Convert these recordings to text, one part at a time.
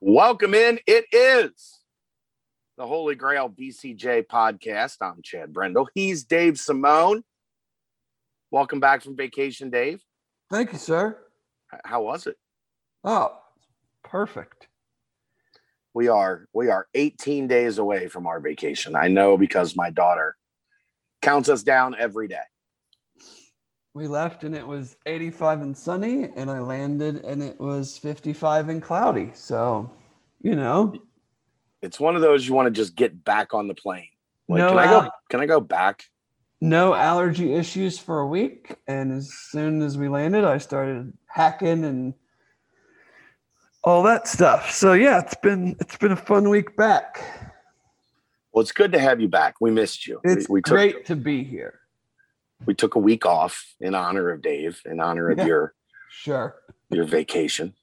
Welcome in. It is the Holy Grail BCJ podcast. I'm Chad Brendel. He's Dave Simone. Welcome back from vacation, Dave. Thank you, sir. How was it? Oh, perfect. We are we are 18 days away from our vacation. I know because my daughter counts us down every day. We left and it was 85 and sunny, and I landed and it was 55 and cloudy. So, you know, It's one of those you want to just get back on the plane. Like, No can I go? al- Can I go back? no allergy issues for a week. And as soon as we landed, I started hacking and all that stuff. So yeah, it's been it's been a fun week back. Well, it's good to have you back. We missed you. It's we, took great to be here. We took a week off in honor of Dave, in honor of Yeah. your Sure. your vacation,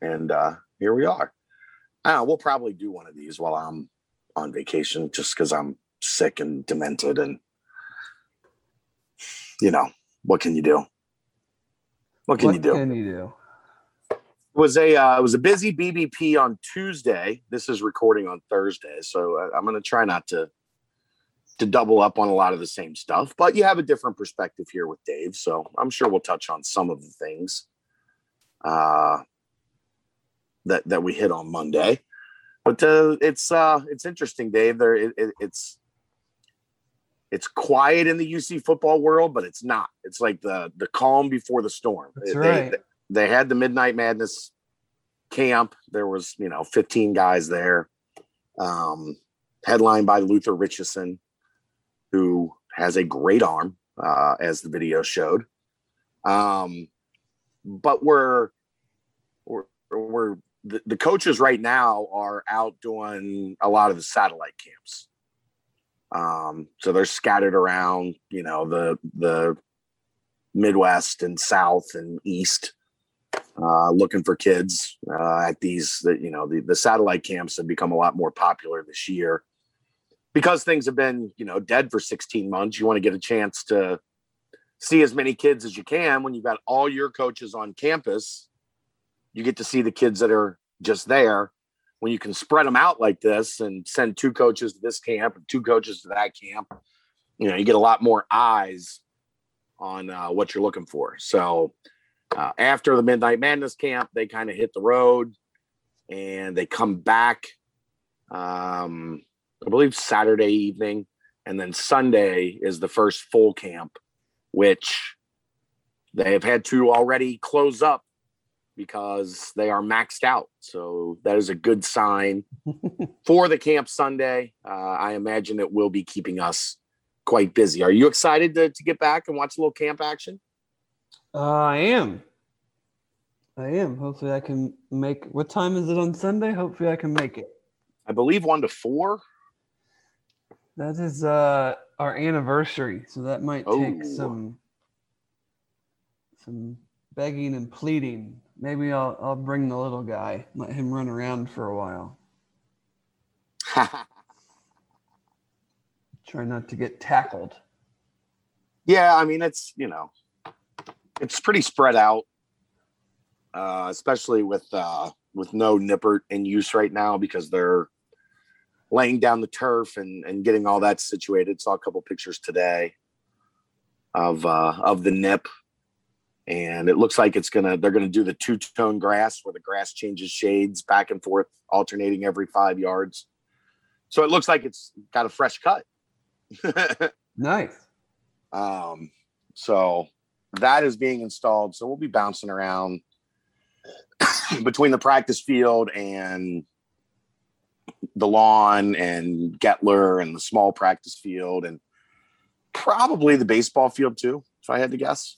and uh, here we are. Uh, we'll probably do one of these while I'm on vacation, just because I'm sick and demented, and you know what can you do? What can what you do? can you do? It was a uh, it was a busy BBP on Tuesday. This is recording on Thursday, so uh, I'm going to try not to to double up on a lot of the same stuff. But you have a different perspective here with Dave, so I'm sure we'll touch on some of the things uh, that that we hit on Monday. But uh, it's uh, it's interesting, Dave. There, it, it, it's it's quiet in the UC football world, but it's not. It's like the the calm before the storm. That's They- right. they had the midnight madness camp there was you know 15 guys there um headlined by luther richardson who has a great arm uh as the video showed um but we're we're, we're the, the coaches right now are out doing a lot of the satellite camps um so they're scattered around you know the the midwest and south and east uh, looking for kids uh, at these. The, you know, the, the satellite camps have become a lot more popular this year because things have been, you know, dead for 16 months. You want to get a chance to see as many kids as you can. When you've got all your coaches on campus, you get to see the kids that are just there. When you can spread them out like this and send two coaches to this camp and two coaches to that camp, you know, you get a lot more eyes on uh, what you're looking for. So, uh, after the Midnight Madness camp, they kind of hit the road and they come back, um, I believe Saturday evening. And then Sunday is the first full camp, which they have had to already close up because they are maxed out. So that is a good sign for the camp Sunday. Uh, I imagine it will be keeping us quite busy. Are you excited to, to get back and watch a little camp action? Uh, I am. I am. Hopefully, I can make. What time is it on Sunday? Hopefully, I can make it. I believe one to four. That is uh, our anniversary, so that might take Oh. some some begging and pleading. Maybe I'll I'll bring the little guy, let him run around for a while. Try not to get tackled. yeah, I mean it's you know it's pretty spread out, uh, especially with uh, with no Nippert in use right now because they're laying down the turf and and getting all that situated. Saw a couple pictures today of uh, of the nip, and it looks like it's gonna they're gonna do the two tone grass where the grass changes shades back and forth, alternating every five yards. So it looks like it's got a fresh cut. Nice. Um, so that is being installed. So we'll be bouncing around between the practice field and the lawn and Gettler and the small practice field and probably the baseball field too, if I had to guess.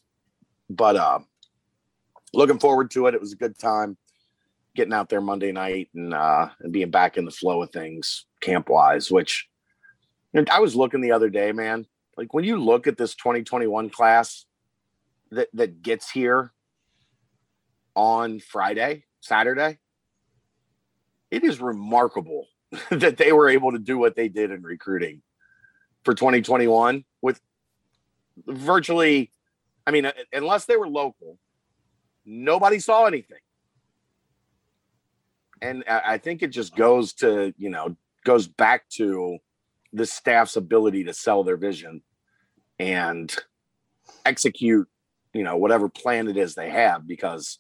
But uh looking forward to it. It was a good time getting out there Monday night and uh and being back in the flow of things camp wise, which you know, I was looking the other day, man. Like when you look at this 2021 class that that gets here on Friday, Saturday, it is remarkable that they were able to do what they did in recruiting for 2021 with virtually I mean, uh, unless they were local, nobody saw anything. and I I think it just goes to you know goes back to the staff's ability to sell their vision and execute you know whatever plan it is they have because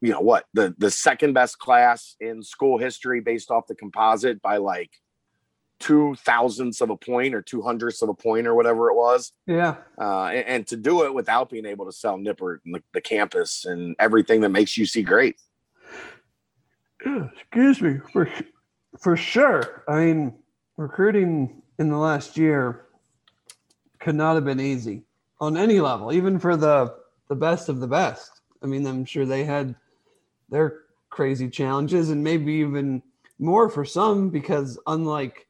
you know what the the second best class in school history based off the composite by like two thousandths of a point or two hundredths of a point or whatever it was Yeah. uh, and, and to do it without being able to sell Nippert and the, the campus and everything that makes UC great. Excuse me. For for sure. I mean, recruiting in the last year could not have been easy on any level, even for the the best of the best. I mean, I'm sure they had their crazy challenges and maybe even more for some because unlike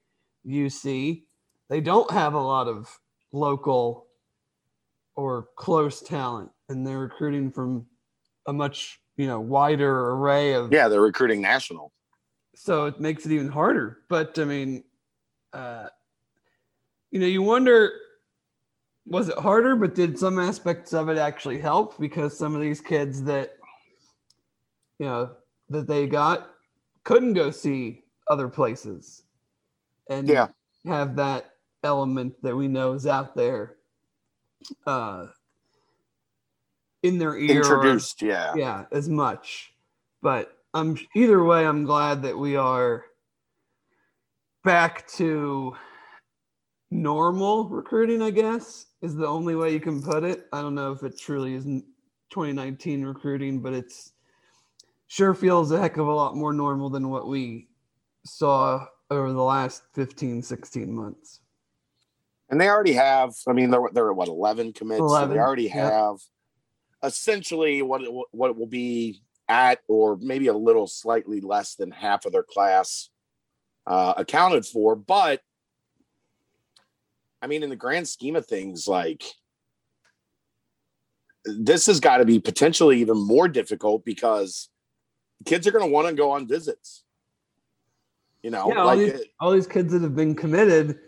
UC, they don't have a lot of local or close talent and they're recruiting from a much, you know, wider array of Yeah, they're recruiting national. so it makes it even harder. But I mean, uh, you know, you wonder was it harder, but did some aspects of it actually help? Because some of these kids that you know that they got couldn't go see other places, and Yeah. have that element that we know is out there uh, in their ear. or- Introduced, yeah. yeah as much but i'm either way i'm glad that we are back to normal recruiting i guess is the only way you can put it i don't know if it truly is n- 2019 recruiting but it's sure feels a heck of a lot more normal than what we saw over the last 15 16 months And they already have, I mean, they're, they're at what, 11 commits? So they already have essentially what it, will- what it will be at, or maybe a little slightly less than half of their class uh, accounted for. But I mean, in the grand scheme of things, like this has got to be potentially even more difficult because kids are going to want to go on visits. You know, Yeah, all like these- it- all these kids that have been committed,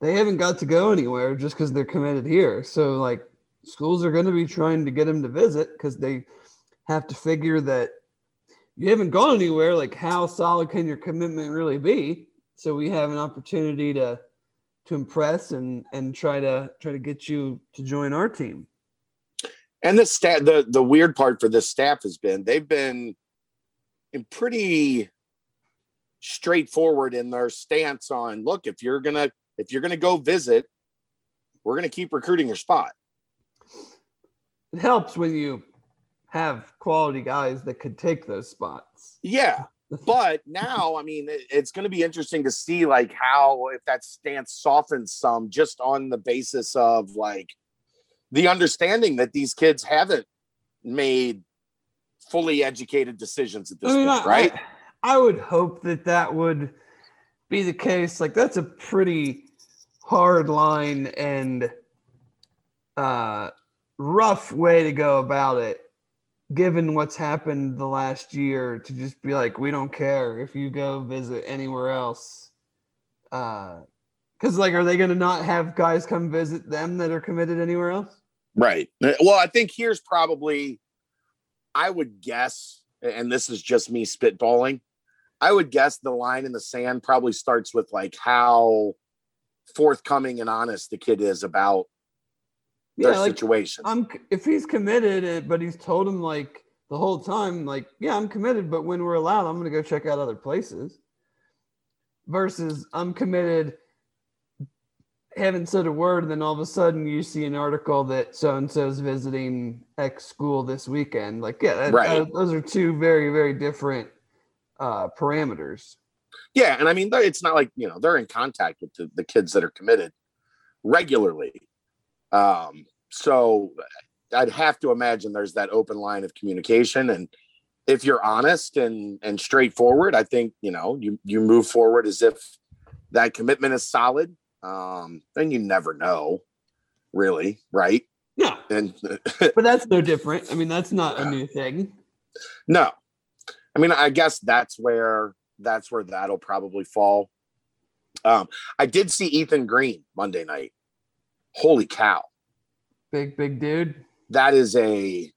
they haven't got to go anywhere just because they're committed here. So like schools are going to be trying to get them to visit because they have to figure that you haven't gone anywhere. Like how solid can your commitment really be? So we have an opportunity to to impress and and try to try to get you to join our team. And the stat the the weird part for this staff has been they've been pretty straightforward in their stance on look if you're gonna if you're gonna go visit we're gonna keep recruiting your spot It helps when you have quality guys that could take those spots. yeah but now i mean it's to be interesting to see like how if that stance softens some just on the basis of like the understanding that these kids haven't made fully educated decisions at this point I, right I, I would hope that that would be the case. Like that's a pretty hard line and uh, rough way to go about it, given what's happened the last year. To just be like, we don't care if you go visit anywhere else. Because like, are they going to not have guys come visit them that are committed anywhere else? Right. Uh, Well, I think here's probably, I would guess, and this is just me spitballing. I would guess the line in the sand probably starts with like how forthcoming and honest the kid is about their like situation. I'm if he's committed, eh, but he's told him like the whole time, like, yeah, I'm committed, but when we're allowed, I'm gonna go check out other places. Versus I'm committed, haven't said a word, and then all of a sudden you see an article that so and so's visiting X school this weekend. Like, yeah, that, Right. that- those are two very, very different uh, parameters. yeah. And I mean, it's not like, you know, they're in contact with the, the kids that are committed regularly. Um, so I'd have to imagine there's that open line of communication. And if you're honest and, and straightforward, I think, you know, you, you move forward as if that commitment is solid. Um, then you never know really. Right. No, And but that's no different. I mean, that's not a new thing. no, I mean, I guess that's where, that's where that'll probably fall. Um, I did see Ethan Green Monday night. Holy cow. Big, big dude. that is a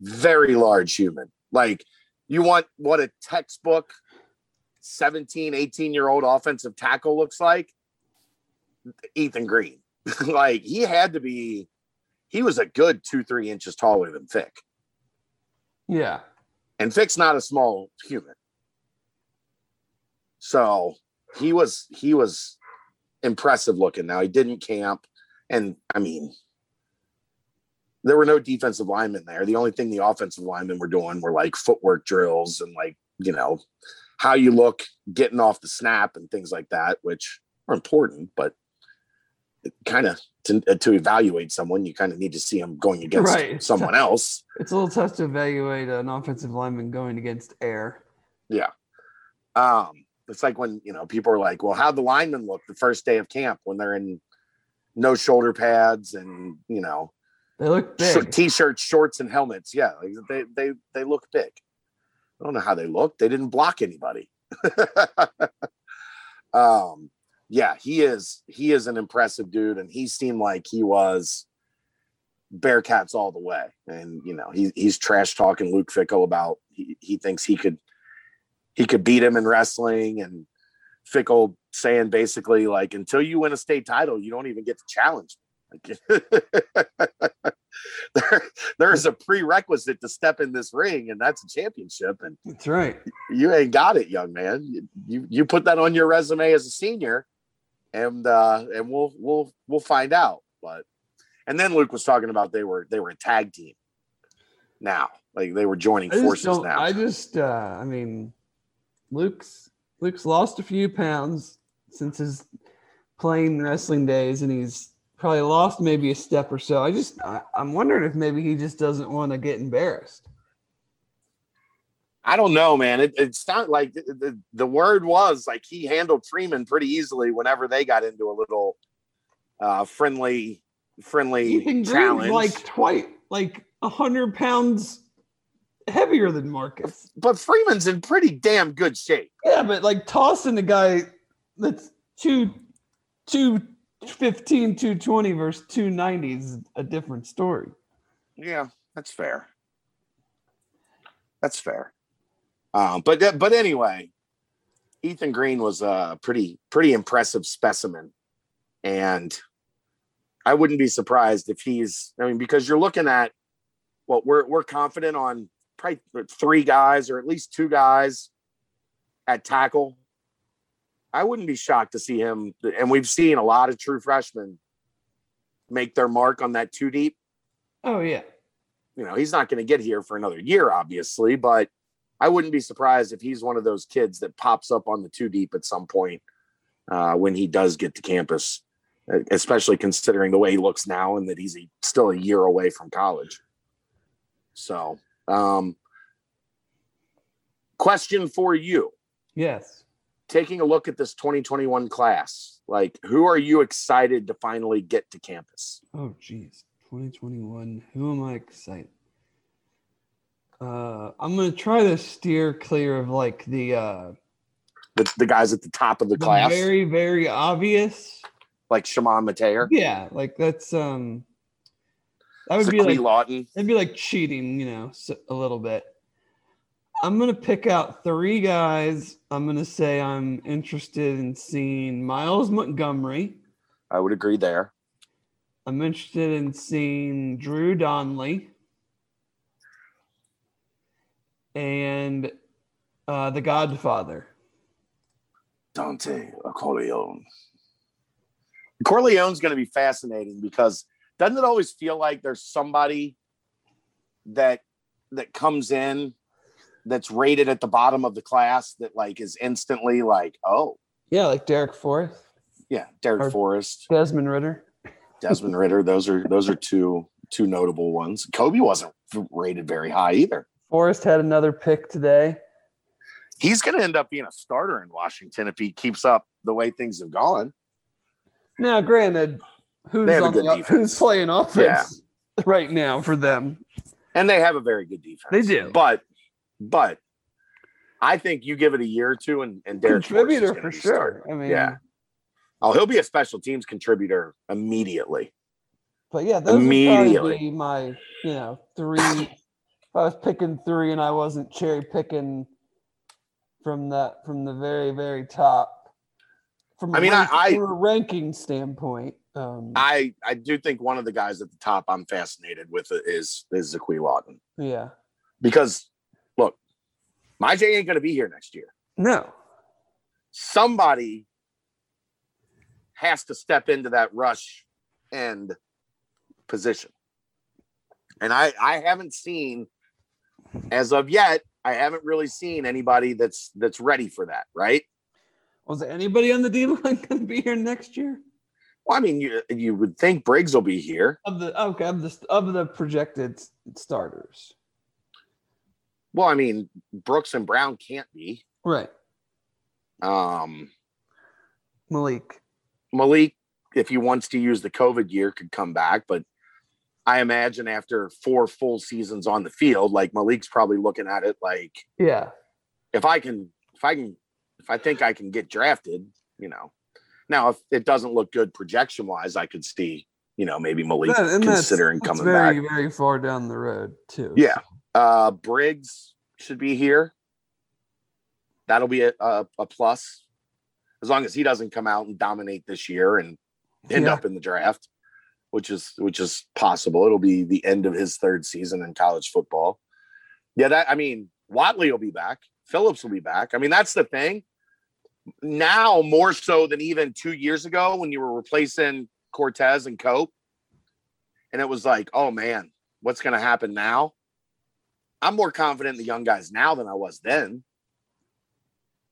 very large human. Like You want what a textbook 17, 18 year old offensive tackle looks like? Ethan Green. like he had to be, he was a good two, three inches taller than Fick. Yeah. And Fick's not a small human. So he was, he was impressive looking. Now he didn't camp. And I mean, there were no defensive linemen there. The only thing the offensive linemen were doing were like footwork drills and like, you know, how you look getting off the snap and things like that, which are important, but kind of to, to evaluate someone, you kind of need to see them going against Right. someone else. It's a little tough to evaluate an offensive lineman going against air. Yeah. Um, it's like when, you know, people are like, well, how'd the linemen look the first day of camp when they're in no shoulder pads and, you know, They look big. t-shirts, shorts, and helmets. Yeah, like they they they look big. I don't know how they look. They didn't block anybody. um, yeah, he is he is an impressive dude, and he seemed like he was Bearcats all the way. And you know, he he's trash talking Luke Fickell about he, he thinks he could he could beat him in wrestling and Fickle saying basically like until you win a state title, you don't even get to challenge. me." Like, there, there is a prerequisite to step in this ring, and that's a championship. And That's right. you ain't got it, young man. You, you put that on your resume as a senior, and uh, and we'll we'll we'll find out. But and then Luke was talking about they were they were a tag team now, like they were joining forces now. I just, uh, I mean, Luke's Luke's lost a few pounds since his playing wrestling days, and he's probably lost maybe a step or so. I just, I, I'm wondering if maybe he just doesn't want to get embarrassed. I don't know, man. It, it sounded like the, the, the word was like he handled Freeman pretty easily whenever they got into a little uh, friendly friendly challenge. like twice, like a hundred pounds heavier than Marcus. but Freeman's in pretty damn good shape. Yeah, but like tossing a guy that's two, two, 15, 220 versus 290 is a different story. Yeah, that's fair. That's fair. Um, but that- but anyway, Ethan Green was a pretty pretty impressive specimen, and I wouldn't be surprised if he's. I mean, because you're looking at well, we're we're confident on probably three guys or at least two guys at tackle. I wouldn't be shocked to see him, and we've seen a lot of true freshmen make their mark on that two deep Oh yeah. you know, he's not going to get here for another year, obviously, but I wouldn't be surprised if he's one of those kids that pops up on the two deep at some point uh, when he does get to campus, especially considering the way he looks now and that he's a, still a year away from college. So, um, question for you Yes. taking a look at this 2021 class, like who are you excited to finally get to campus? Oh geez. 2021. Who am I excited? Uh I'm gonna try to steer clear of like the uh The, the guys at the top of the the class, very, very obvious. like Shimon Mateer, Yeah, like that's um that would be like Lawton. It'd be like cheating, you know, a little bit. I'm gonna pick out three guys. I'm gonna say I'm interested in seeing Myles Montgomery. I would agree there. I'm interested in seeing Drew Donley and uh, the Godfather. Dontay Corleone. Corleone's going to be fascinating because doesn't it always feel like there's somebody that that comes in that's rated at the bottom of the class that like is instantly like, oh Yeah, like Derek Forth, yeah, Derek Or- Forrest, Desmond Ridder. Desmond Ridder. Those are those are two two notable ones. Coby wasn't rated very high either. Forrest had another pick today. He's going to end up being a starter in Washington if he keeps up the way things have gone. Now, granted, who's They have a on the, defense. who's playing offense right now for them? and they have a very good defense. They do. but but I think you give it a year or two, and and Derek Forrest is Contributor gonna for sure. starting. I mean, Yeah. Oh, he'll be a special teams contributor immediately. But yeah, those would Immediately. probably be my, you know, three if I was picking three and I wasn't cherry picking from that from the very very top. From a I mean, I- from a ranking standpoint. Um, I I do think one of the guys at the top I'm fascinated with is is Zakui Lawton yeah. because look, Myjai ain't gonna be here next year. No. Somebody has to step into that rush end position, and I I haven't seen as of yet. I haven't really seen anybody that's that's ready for that. Right? Was there anybody on the D line going to be here next year? Well, I mean, you you would think Briggs will be here. Of the okay, of the of the projected starters. Well, I mean, Brooks and Brown can't be. Right. Um, Malik. Malik, if he wants to use the COVID year, could come back. But I imagine after four full seasons on the field, like Malik's probably looking at it like, Yeah. if I can, if I can, if I think I can get drafted, you know. Now, if it doesn't look good projection wise, I could see, you know, maybe Malik That- that's- considering that's coming very, back. very far down the road too. Yeah. Uh, Briggs should be here. That'll be a, a, a plus, as long as he doesn't come out and dominate this year and end Yeah. up in the draft, which is which is possible. It'll be the end of his third season in college football. Yeah, that I mean, Watley will be back. Phillips will be back. I mean, that's the thing. Now more so than even two years ago when you were replacing Cortez and Cope, and it was like, oh man, what's going to happen now? I'm more confident in the young guys now than I was then.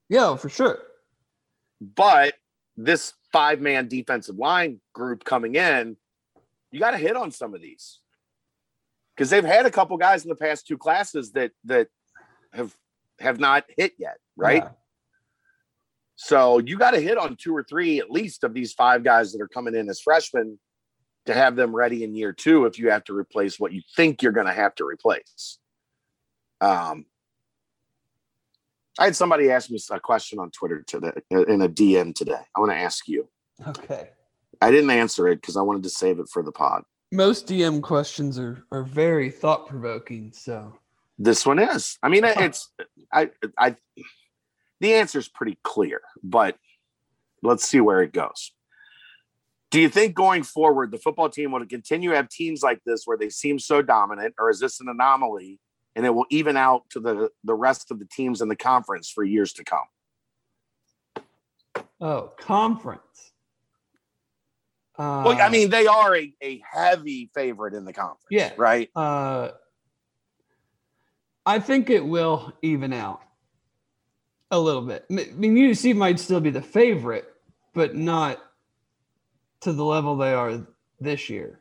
Yeah, for sure. But this five man defensive line group coming in, you got to hit on some of these because they've had a couple guys in the past two classes that that have have not hit yet, right? Yeah. So you got to hit on two or three at least of these five guys that are coming in as freshmen to have them ready in year two if you have to replace what you think you're going to have to replace. Um, I had somebody ask me a question on Twitter today in a DM today. I want to ask you. Okay. I didn't answer it because I wanted to save it for the pod. Most DM questions are are very thought provoking. So This one is. I mean, it's I I the answer is pretty clear, but let's see where it goes. Do you think going forward the football team will continue to have teams like this where they seem so dominant, or is this an anomaly and it will even out to the the rest of the teams in the conference for years to come? oh, conference. Uh, Well, I mean, they are a, a heavy favorite in the conference, Yeah. right? Uh, I think it will even out a little bit. I mean, UC might still be the favorite, but not to the level they are this year.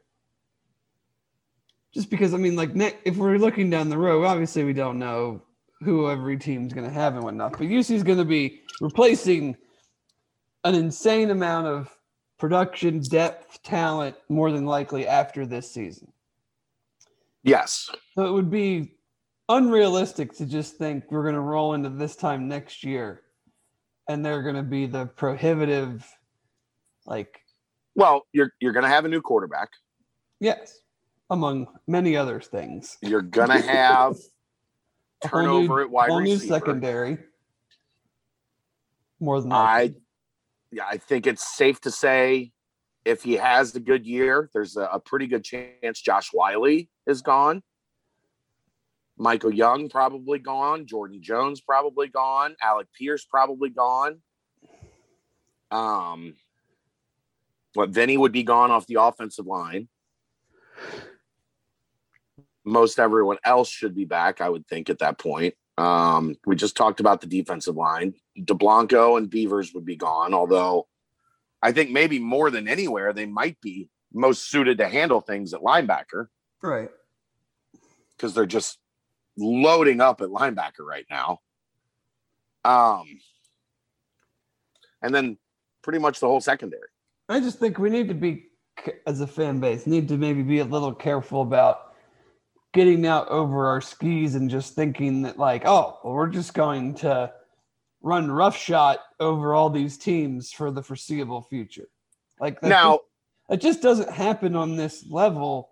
Just because, I mean, like, if we're looking down the road, obviously we don't know who every team's going to have and whatnot, but UC is going to be replacing an insane amount of production, depth, talent, more than likely after this season. Yes. So it would be unrealistic to just think we're going to roll into this time next year and they're going to be the prohibitive, like, Well, you're you're going to have a new quarterback. yes, among many other things. You're going to have whole new- turnover at wide whole new secondary. More than I likely. Yeah, I think it's safe to say if he has a good year, there's a, a pretty good chance Josh Whyle is gone. Michael Young probably gone. Jordan Jones probably gone. Alec Pierce probably gone. Um, what Vinny would be gone off the offensive line. Most everyone else should be back, I would think, at that point. Um, we just talked about the defensive line. Dublanko and Beavers would be gone, although I think maybe more than anywhere, they might be most suited to handle things at linebacker right. because they're just loading up at linebacker right now. Um, and then pretty much the whole secondary. I just think we need to be, as a fan base, need to maybe be a little careful about getting out over our skis and just thinking that, like, oh, well, we're just going to run roughshod over all these teams for the foreseeable future. Like, that Now, just, it just doesn't happen on this level.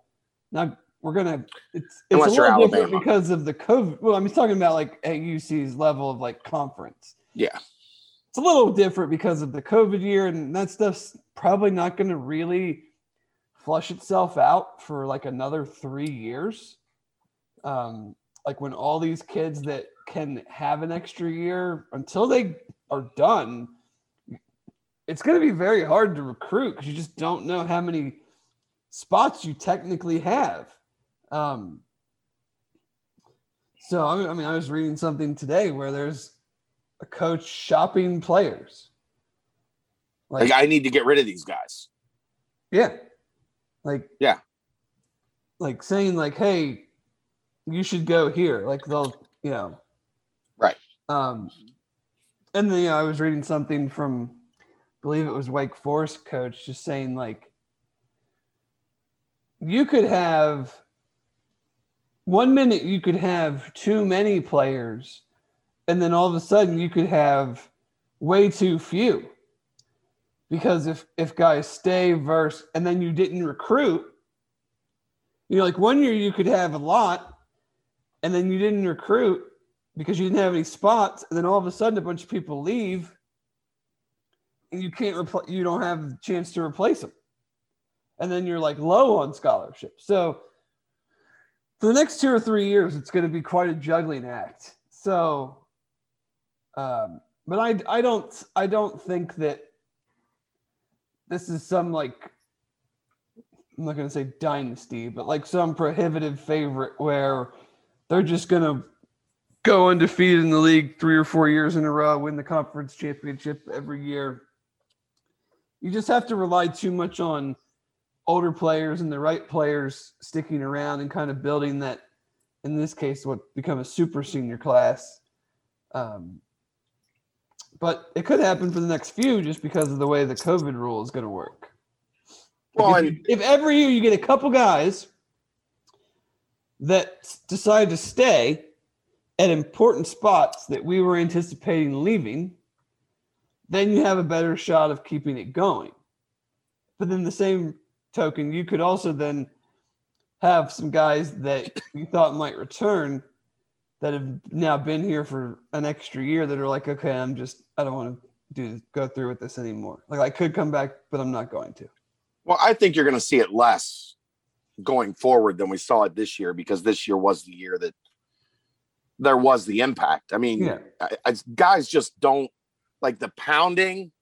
Now, we're gonna. It's it's a little different because of the COVID. Well, I'm just talking about like at UC's level of like conference. Yeah. It's a little different because of the COVID year, and that stuff's probably not going to really flush itself out for like another three years. Um, like when all these kids that can have an extra year until they are done, it's going to be very hard to recruit because you just don't know how many spots you technically have. Um, so I mean, I mean, I was reading something today where there's a coach shopping players. Like I need to get rid of these guys. Yeah. Like Yeah. Like saying like, hey, you should go here. Like they'll, you know. Right. Um and then you know, I was reading something from I believe it was Wake Forest coach just saying like you could have one minute you could have too many players and then all of a sudden you could have way too few because if if guys stay verse and then you didn't recruit you know like one year you could have a lot and then you didn't recruit because you didn't have any spots and then all of a sudden a bunch of people leave and you can't repl- you don't have the chance to replace them and then you're like low on scholarship so for the next two or three years it's going to be quite a juggling act. So um, but I, I don't I don't think that this is some like I'm not going to say dynasty, but like some prohibitive favorite where they're just going to go undefeated in the league three or four years in a row, win the conference championship every year. You just have to rely too much on older players and the right players sticking around and kind of building that, in this case, what become a super senior class. Um, but it could happen for the next few just because of the way the COVID rule is going to work. Well, if, you- if every year you get a couple guys that s- decide to stay at important spots that we were anticipating leaving, then you have a better shot of keeping it going. But then the same token, you could also then have some guys that you thought might return that have now been here for an extra year that are like, okay, I'm just I don't want to do go through with this anymore. Like I could come back, but I'm not going to. well, I think you're going to see it less going forward than we saw it this year because this year was the year that there was the impact. I mean, Yeah. I, I, guys just don't like the pounding,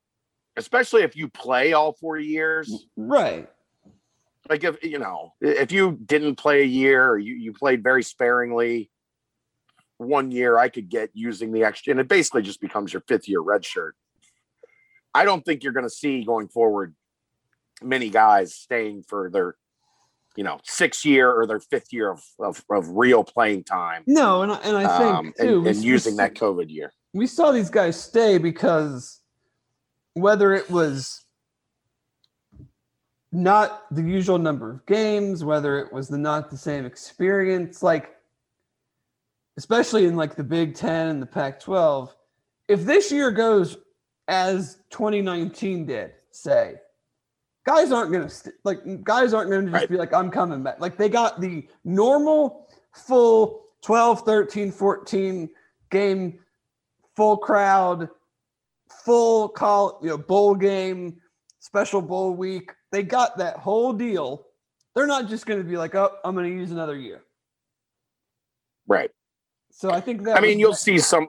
especially if you play all four years. Right. Like if you know, if you didn't play a year or you, you played very sparingly one year, I could get using the extra, and it basically just becomes your fifth year red shirt. I don't think you're going to see going forward many guys staying for their, you know, sixth year or their fifth year of of, of real playing time, No, and I, and I think um, too, and, we- and using that COVID year. we saw these guys stay because whether it was not the usual number of games, whether it was the not the same experience, like especially in like the Big Ten and the Pac-12, if this year goes as 2019 did, say, guys aren't gonna st- like guys aren't gonna just Right. be like, I'm coming back. Like they got the normal full 12, 13, 14 game full crowd, full call, you know, bowl game, special bowl week. They got that whole deal. They're not just going to be like, "Oh, I'm going to use another year." Right. So I think that I mean, you'll see some.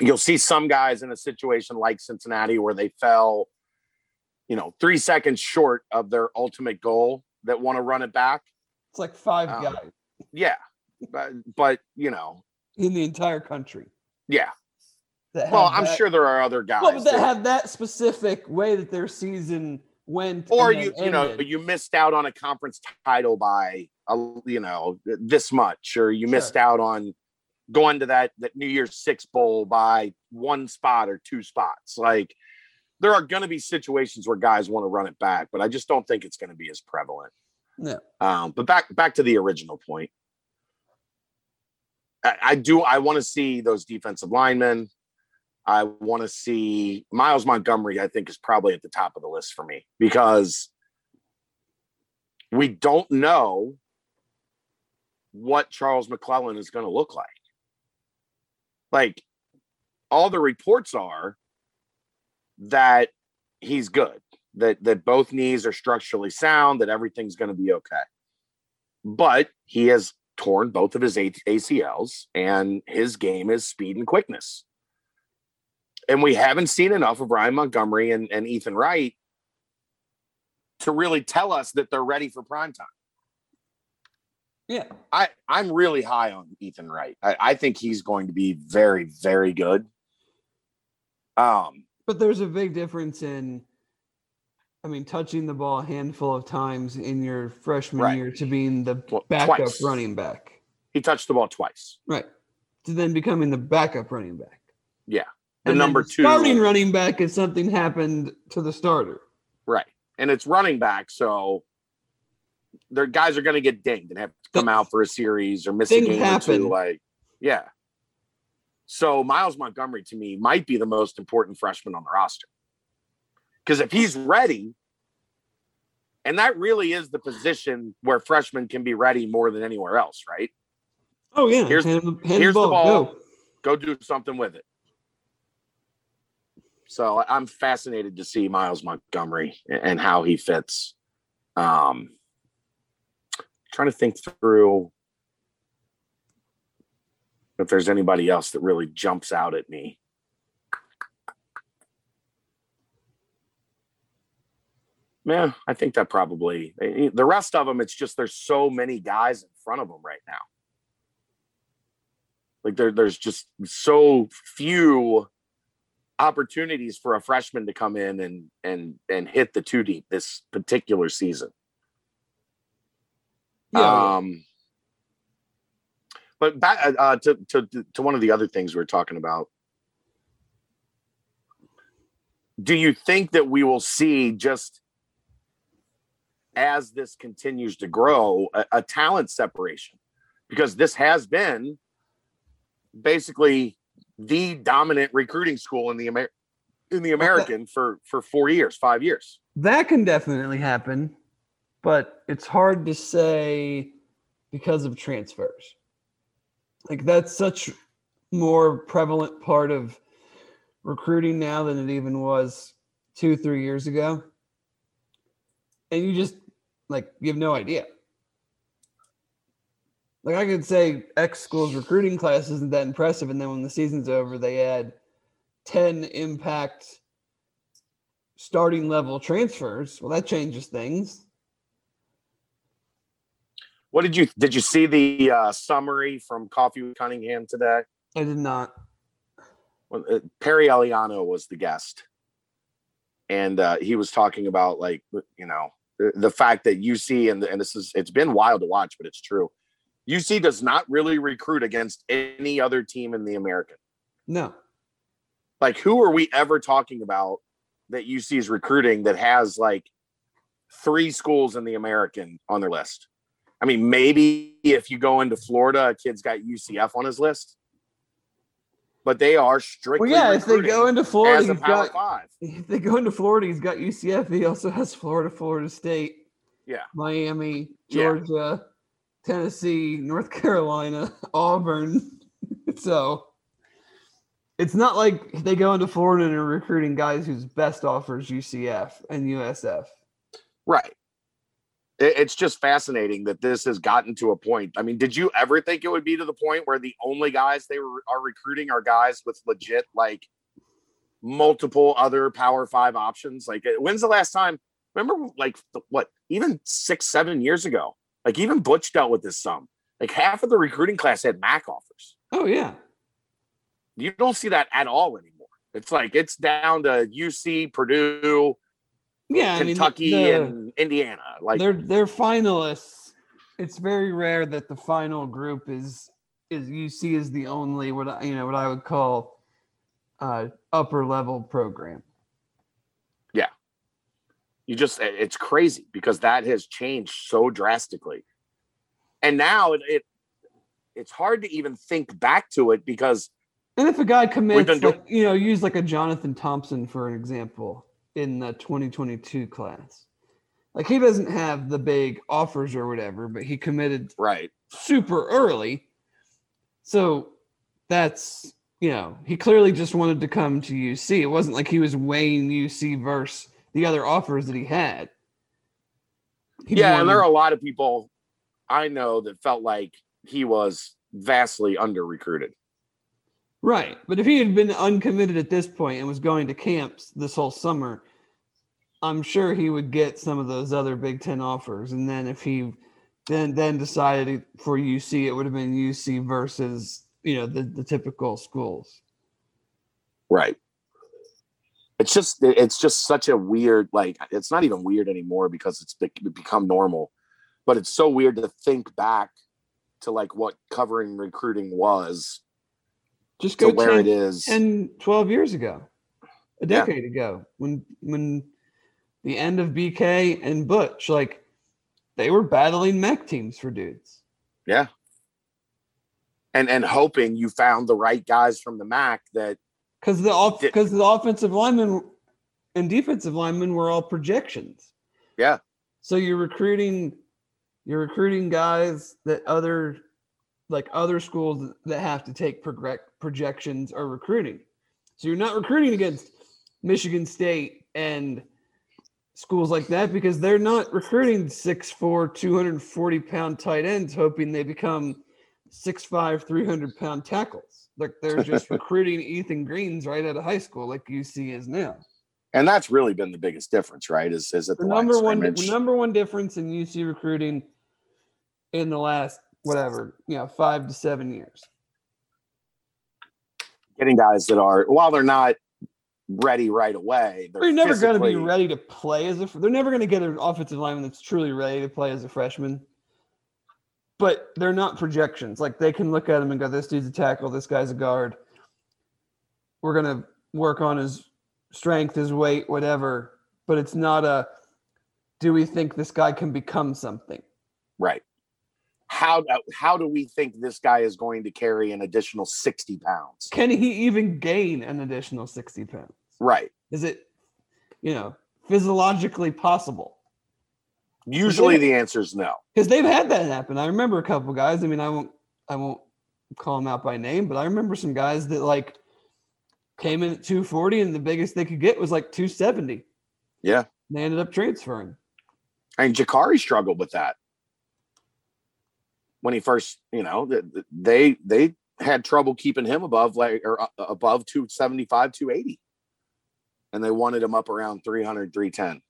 You'll see some guys in a situation like Cincinnati where they fell, you know, three seconds short of their ultimate goal that want to run it back. it's like five um, guys Yeah, but but you know, in the entire country. yeah. Well, I'm that- sure there are other guys. Well, but that that- have that specific way that their season went, or you you know you missed out on a conference title by a, you know this much, or you missed Sure. out on going to that that New Year's Six bowl by one spot or two spots. Like there are going to be situations where guys want to run it back, but I just don't think it's going to be as prevalent. No. Um, but back back to the original point. I, I do. I want to see those defensive linemen. I want to see Myles Montgomery. I think is probably at the top of the list for me because we don't know what Charles McClelland is going to look like. Like all the reports are that he's good, that that both knees are structurally sound, that everything's going to be okay. But he has torn both of his ACLs, and his game is speed and quickness. And we haven't seen enough of Ryan Montgomery and, and Ethan Wright to really tell us that they're ready for prime time. Yeah. I, I'm really high on Ethan Wright. I, I think he's going to be very, very good. Um, but there's a big difference in I mean, touching the ball a handful of times in your freshman right. year to being the well, backup twice. running back. He touched the ball twice. Right. To then becoming the backup running back. Yeah. The and number two starting running back if something happened to the starter. Right. And it's running back, so their guys are going to get dinged and have to come out for a series or miss a game happen. or two. Like, yeah. So Myles Montgomery to me might be the most important freshman on the roster. Because if he's ready, and that really is the position where freshmen can be ready more than anywhere else, right? Oh yeah. Here's, hand, hand here's the ball. The ball. Go. Go do something with it. So I'm fascinated to see Myles Montgomery and how he fits. Um, trying to think through if there's anybody else that really jumps out at me. Yeah, I think that probably eh, the rest of them. It's just there's so many guys in front of them right now. Like there, there's just so few opportunities for a freshman to come in and and and hit the two deep this particular season. Yeah. Um, but back uh, uh to, to to one of the other things we're talking about. Do you think that we will see just as this continues to grow a, a talent separation? Because this has been basically the dominant recruiting school in the Amer- in the American for for 4 years, 5 years. That can definitely happen, but it's hard to say because of transfers. Like that's such more prevalent part of recruiting now than it even was two, three years ago. And you just like you have no idea. Like I could say X school's recruiting class isn't that impressive, and then when the season's over, they add 10 impact starting level transfers. Well, that changes things. What did you did you see the uh, summary from Coffee with Cunningham today? I did not. Well, uh, Perry Eliano was the guest, and uh, he was talking about like you know the, the fact that UC and and this is it's been wild to watch, but it's true. UC does not really recruit against any other team in the American. No. Like who are we ever talking about that UC is recruiting that has like three schools in the American on their list? I mean, maybe if you go into Florida, a kid's got UCF on his list, but they are strictly. Well, yeah, if they go into Florida, he's got five. If they go into Florida, he's got UCF. He also has Florida, Florida State, yeah, Miami, Georgia, yeah. Tennessee, North Carolina, Auburn. so it's not like they go into Florida and are recruiting guys whose best offers UCF and USF. Right it's just fascinating that this has gotten to a point. I mean, did you ever think it would be to the point where the only guys they were, are recruiting are guys with legit like multiple other Power Five options? Like, when's the last time? Remember, like what, even six, seven years ago? Like, even Butch dealt with this some. Like, half of the recruiting class had MAC offers. Oh yeah, you don't see that at all anymore. It's like it's down to UC, Purdue, yeah, Kentucky I mean, the, and Indiana. Like they're they're finalists. It's very rare that the final group is is UC is the only what I, you know what I would call uh, upper level program. Yeah, you just it's crazy because that has changed so drastically, and now it, it it's hard to even think back to it because. And if a guy commits, like, you know, use like a Jonathan Thompson for an example in the 2022 class. Like he doesn't have the big offers or whatever, but he committed right super early. So that's you know, he clearly just wanted to come to UC. It wasn't like he was weighing UC versus the other offers that he had. He yeah, wanted... and there are a lot of people I know that felt like he was vastly under recruited. Right. But if he had been uncommitted at this point and was going to camps this whole summer, I'm sure he would get some of those other Big Ten offers. And then if he then then decided for UC, it would have been UC versus you know the, the typical schools. Right. It's just it's just such a weird like it's not even weird anymore because it's become normal, but it's so weird to think back to like what covering recruiting was just go where 10, it is. 10 12 years ago a decade yeah. ago when when the end of bk and butch like they were battling mech teams for dudes. Yeah. And and hoping you found the right guys from the mac that because the off because the offensive linemen and defensive linemen were all projections. Yeah. So you're recruiting you're recruiting guys that other like other schools that have to take projections or recruiting. So you're not recruiting against Michigan State and schools like that because they're not recruiting 6'4, 240 pound tight ends hoping they become 6'5, 300 pound tackles. Like they're just recruiting Ethan Greens right out of high school, like UC is now. And that's really been the biggest difference, right? Is is it the, the number one the number one difference in UC recruiting in the last whatever, you know, five to seven years. Getting guys that are, while they're not ready right away, they're, they're never going to be ready to play as a. They're never going to get an offensive lineman that's truly ready to play as a freshman. But they're not projections. Like they can look at him and go, "This dude's a tackle. This guy's a guard. We're going to work on his strength, his weight, whatever." But it's not a. Do we think this guy can become something? Right how how do we think this guy is going to carry an additional 60 pounds? Can he even gain an additional 60 pounds? Right. Is it you know physiologically possible? Usually the answer is no. Because they've had that happen. I remember a couple guys i mean i won't i won't call them out by name but i remember some guys that like came in at 240 and the biggest they could get was like 270 yeah. They ended up transferring. I and mean, Jacurri struggled with that when he first, you know, they they had trouble keeping him above like or uh, above 275, 280. And they wanted him up around 300, 310.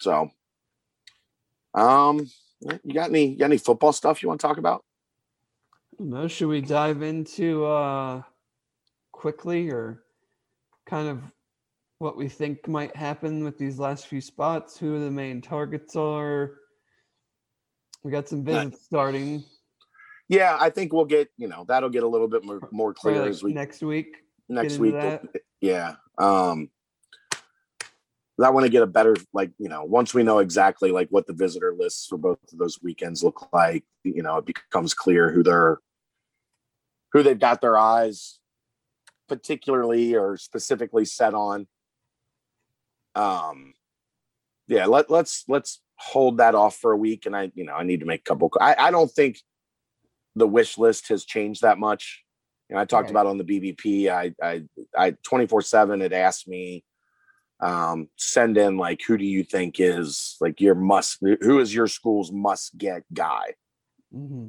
So um you got any you got any football stuff you want to talk about? No, should we dive into uh quickly or kind of what we think might happen with these last few spots, who the main targets are, we got some visits starting. Yeah, I think we'll get you know that'll get a little bit more more clear like as we next week. Next week, yeah. Um, I want to get a better like you know once we know exactly like what the visitor lists for both of those weekends look like. You know, it becomes clear who they're who they've got their eyes particularly or specifically set on. Um, yeah, let let's let's hold that off for a week and I, you know, I need to make a couple. I, I don't think the wish list has changed that much. You know, I talked right. about on the BBP. I, I, I 24 seven had asked me, um, send in like, who do you think is like your must, who is your school's must get guy? Mm-hmm.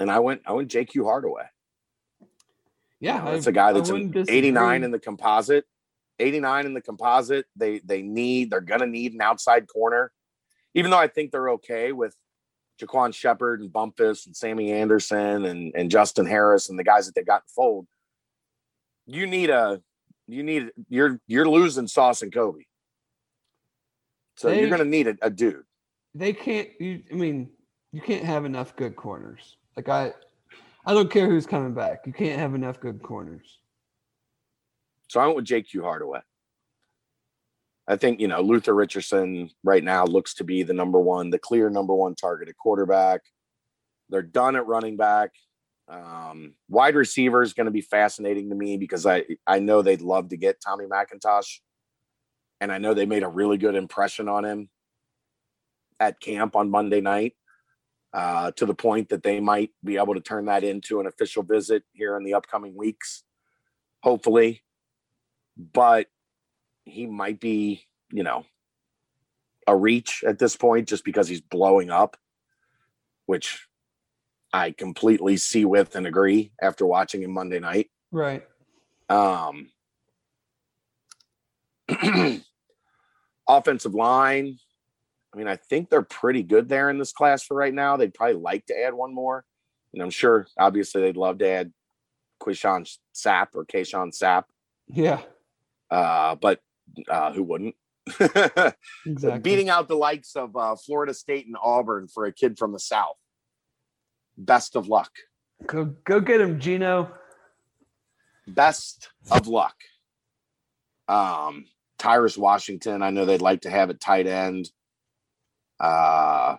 And I went, I went JQ Hardaway. Yeah. that's a guy that's an 89 in the composite. 89 in the composite. They they need they're gonna need an outside corner. Even though I think they're okay with Jaquan Shepard and Bumpus and Sammy Anderson and, and Justin Harris and the guys that they got in fold. You need a you need you're you're losing Sauce and Coby. So they, you're gonna need a, a dude. They can't you I mean, you can't have enough good corners. Like I I don't care who's coming back. You can't have enough good corners. So I went with JQ Hardaway. I think, you know, Luther Richardson right now looks to be the number one, the clear number one target at quarterback. They're done at running back. Um, wide receiver is going to be fascinating to me because I, I know they'd love to get Tommy McIntosh. And I know they made a really good impression on him at camp on Monday night. uh, to the point that they might be able to turn that into an official visit here in the upcoming weeks, hopefully. But he might be, you know, a reach at this point just because he's blowing up, which I completely see with and agree after watching him Monday night. Right. Um, offensive line. I mean, I think they're pretty good there in this class for right now. They'd probably like to add one more. And I'm sure, obviously, they'd love to add Quishon Sap or Kayshawn Sap. Yeah. Uh, but uh, who wouldn't? Exactly. Beating out the likes of uh, Florida State and Auburn for a kid from the South. Best of luck. Go go get him, Gino. Best of luck. Um, Tyrus Washington, I know they'd like to have at tight end. Uh,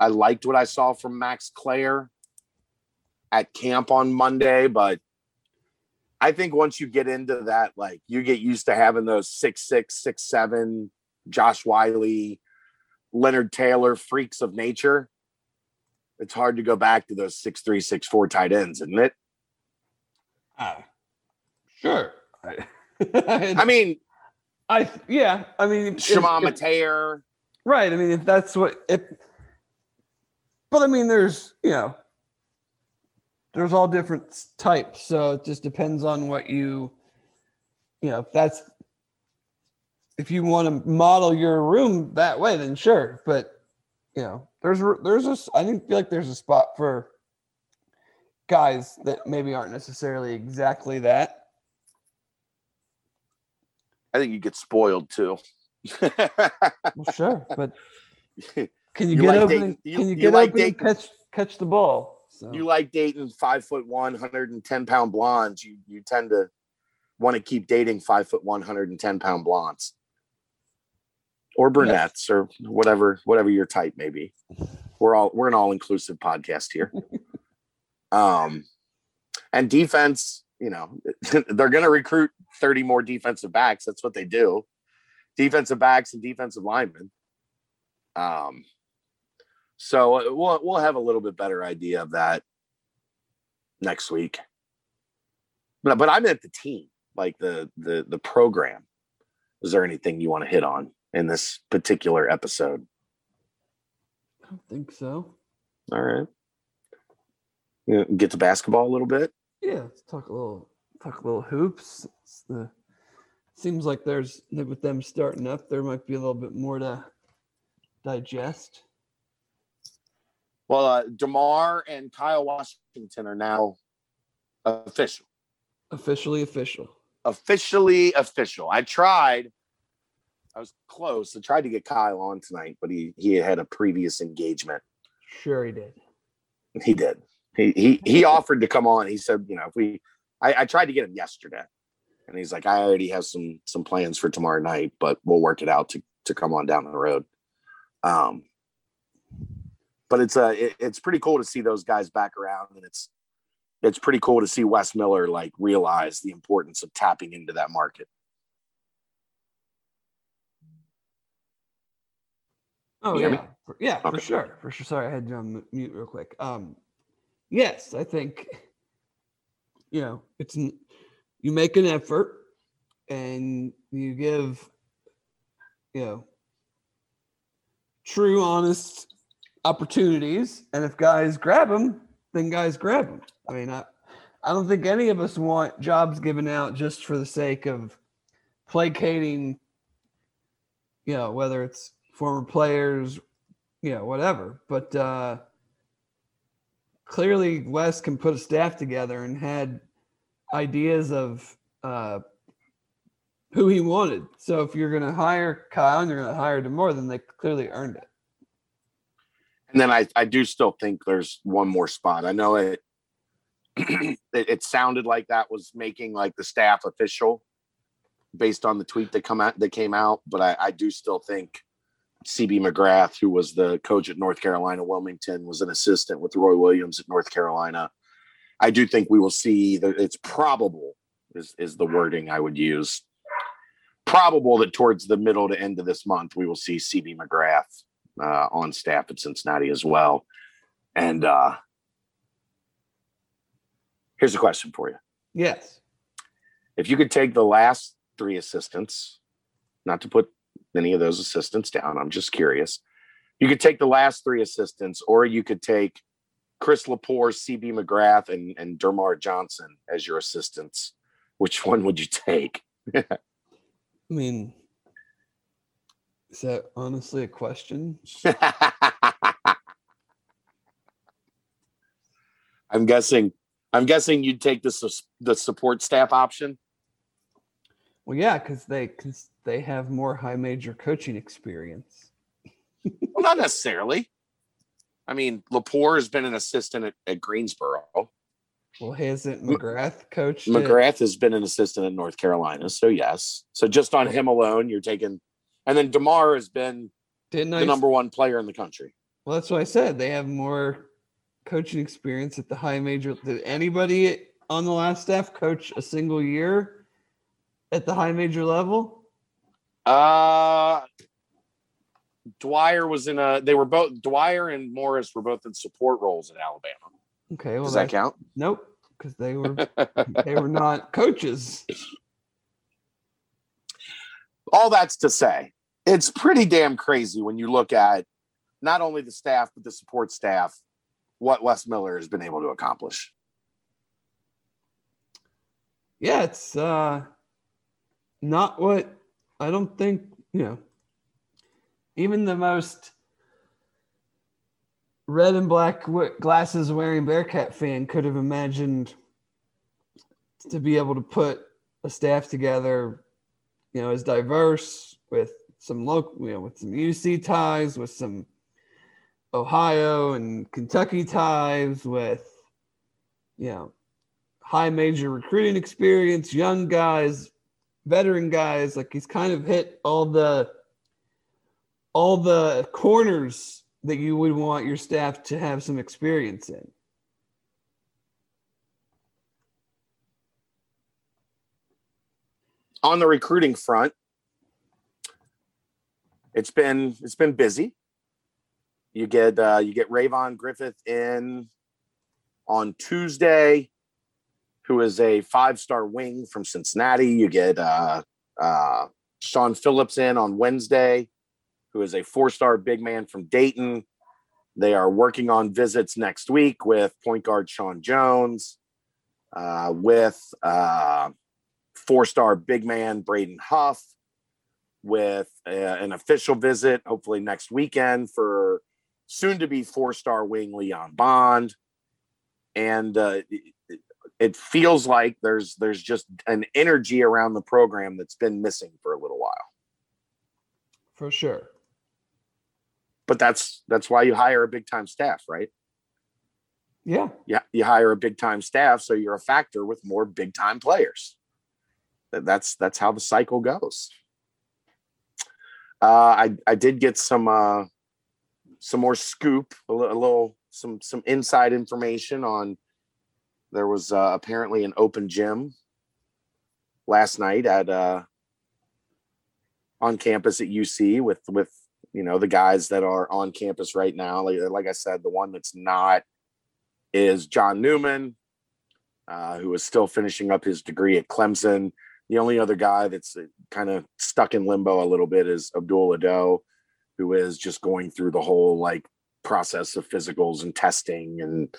I liked what I saw from Max Klare at camp on Monday, but I think once you get into that, like you get used to having those six six, six seven, Josh Whyle, Leonard Taylor freaks of nature. It's hard to go back to those six three, six four tight ends, isn't it? Uh, sure. I, mean, I yeah. I mean, Shema Mateer. Right. I mean, if that's what if but I mean there's you know there's all different types, so it just depends on what you you know, if that's if you want to model your room that way, then sure. But you know, there's there's a I think feel like there's a spot for guys that maybe aren't necessarily exactly that. I think you get spoiled too. Well, sure, but can you, You get like open? Dayton- and- you- can you you get like open and catch catch the ball? So. you like dating five foot 110 pound blondes. You you tend to want to keep dating five foot 110 pound blondes. Or brunettes or whatever, whatever your type may be. We're all we're an all-inclusive podcast here. um and defense, you know, they're gonna recruit 30 more defensive backs. That's what they do. Defensive backs and defensive linemen. Um so uh, we'll we'll have a little bit better idea of that next week. But but I meant the team, like the the the program. Is there anything you want to hit on in this particular episode? I don't think so. All right. You know, get to basketball a little bit. Yeah, let's talk a little talk a little hoops. It's the seems like there's with them starting up, there might be a little bit more to digest. Well, uh, DerMarr and Kyle Washington are now official. Officially official. Officially official. I tried. I was close. I tried to get Kyle on tonight, but he he had a previous engagement. Sure he did. He did. He he he offered to come on. He said, you know, if we I, I tried to get him yesterday. And he's like, I already have some some plans for tomorrow night, but we'll work it out to to come on down the road. Um but it's uh it, it's pretty cool to see those guys back around and it's it's pretty cool to see Wes Miller like realize the importance of tapping into that market. Oh You yeah, for, yeah, for sure, for sure. Sorry, I had you on mute real quick. Um, yes, I think you know it's you make an effort and you give you know true, honest opportunities, and if guys grab them, then guys grab them. I mean, I I don't think any of us want jobs given out just for the sake of placating you know, whether it's former players, you know, whatever. But uh, clearly, Wes can put a staff together and had ideas of uh, who he wanted. So if you're going to hire Kyle and you're going to hire DerMarr, then they clearly earned it. And then I, I do still think there's one more spot. I know it, it it sounded like that was making like the staff official based on the tweet that come out that came out, but I, I do still think CB McGrath, who was the coach at North Carolina Wilmington, was an assistant with Roy Williams at North Carolina. I do think we will see that it's probable is is the wording I would use. Probable that towards the middle to end of this month we will see CB McGrath uh, on staff at Cincinnati as well. And uh, here's a question for you: Yes. If you could take the last three assistants, not to put any of those assistants down, I'm just curious. You could take the last three assistants, or you could take Chris Lepore, CB McGrath, and, and DerMarr Johnson as your assistants. Which one would you take? I mean, is that honestly a question? I'm guessing. I'm guessing you'd take the the support staff option. Well, yeah, because they cause they have more high major coaching experience. Well, not necessarily. I mean, Lepore has been an assistant at, at Greensboro. Well, hasn't McGrath coached? it? McGrath has been an assistant at North Carolina, so yes. So just on him alone, you're taking, and then DerMarr has been Didn't I? the number one player in the country. Well, that's what I said. They have more coaching experience at the high major. Did anybody on the last staff coach a single year at the high major level? Uh Dwyer was in a. They were both Dwyer and Morris were both in support roles at Alabama. Okay, well, Does that that- count? Nope, because they were they were not coaches. All that's to say, it's pretty damn crazy when you look at not only the staff but the support staff, what Wes Miller has been able to accomplish. Yeah, it's uh not what I don't think, you know, even the most red and black glasses wearing Bearcat fan could have imagined to be able to put a staff together, you know, as diverse with some local, you know, with some UC ties, with some Ohio and Kentucky ties, with, you know, high major recruiting experience, young guys, veteran guys. Like he's kind of hit all the all the corners that you would want your staff to have some experience in. On the recruiting front, it's been it's been busy. You get uh, you get Rayvon Griffith in on Tuesday, who is a five star wing from Cincinnati. You get uh, uh, Sean Phillips in on Wednesday, who is a four star big man from Dayton. They are working on visits next week with point guard Sean Jones, uh, with uh, four star big man Braden Huff, with uh, an official visit hopefully next weekend for soon to be four star wing Leon Bond. And uh, it, it feels like there's there's just an energy around the program that's been missing for a little while. For sure. But that's that's why you hire a big time staff, right? Yeah. Yeah, you hire a big time staff, so you're a factor with more big time players. That- That's that's how the cycle goes. Uh, I I did get some uh, some more scoop, a, little some some inside information on. There was uh, apparently an open gym last night at uh, on campus at UC with with you know the guys that are on campus right now. Like, like I said, the one that's not is John Newman, uh, who is still finishing up his degree at Clemson. The only other guy that's kind of stuck in limbo a little bit is Abdul Ado, who is just going through the whole like process of physicals and testing and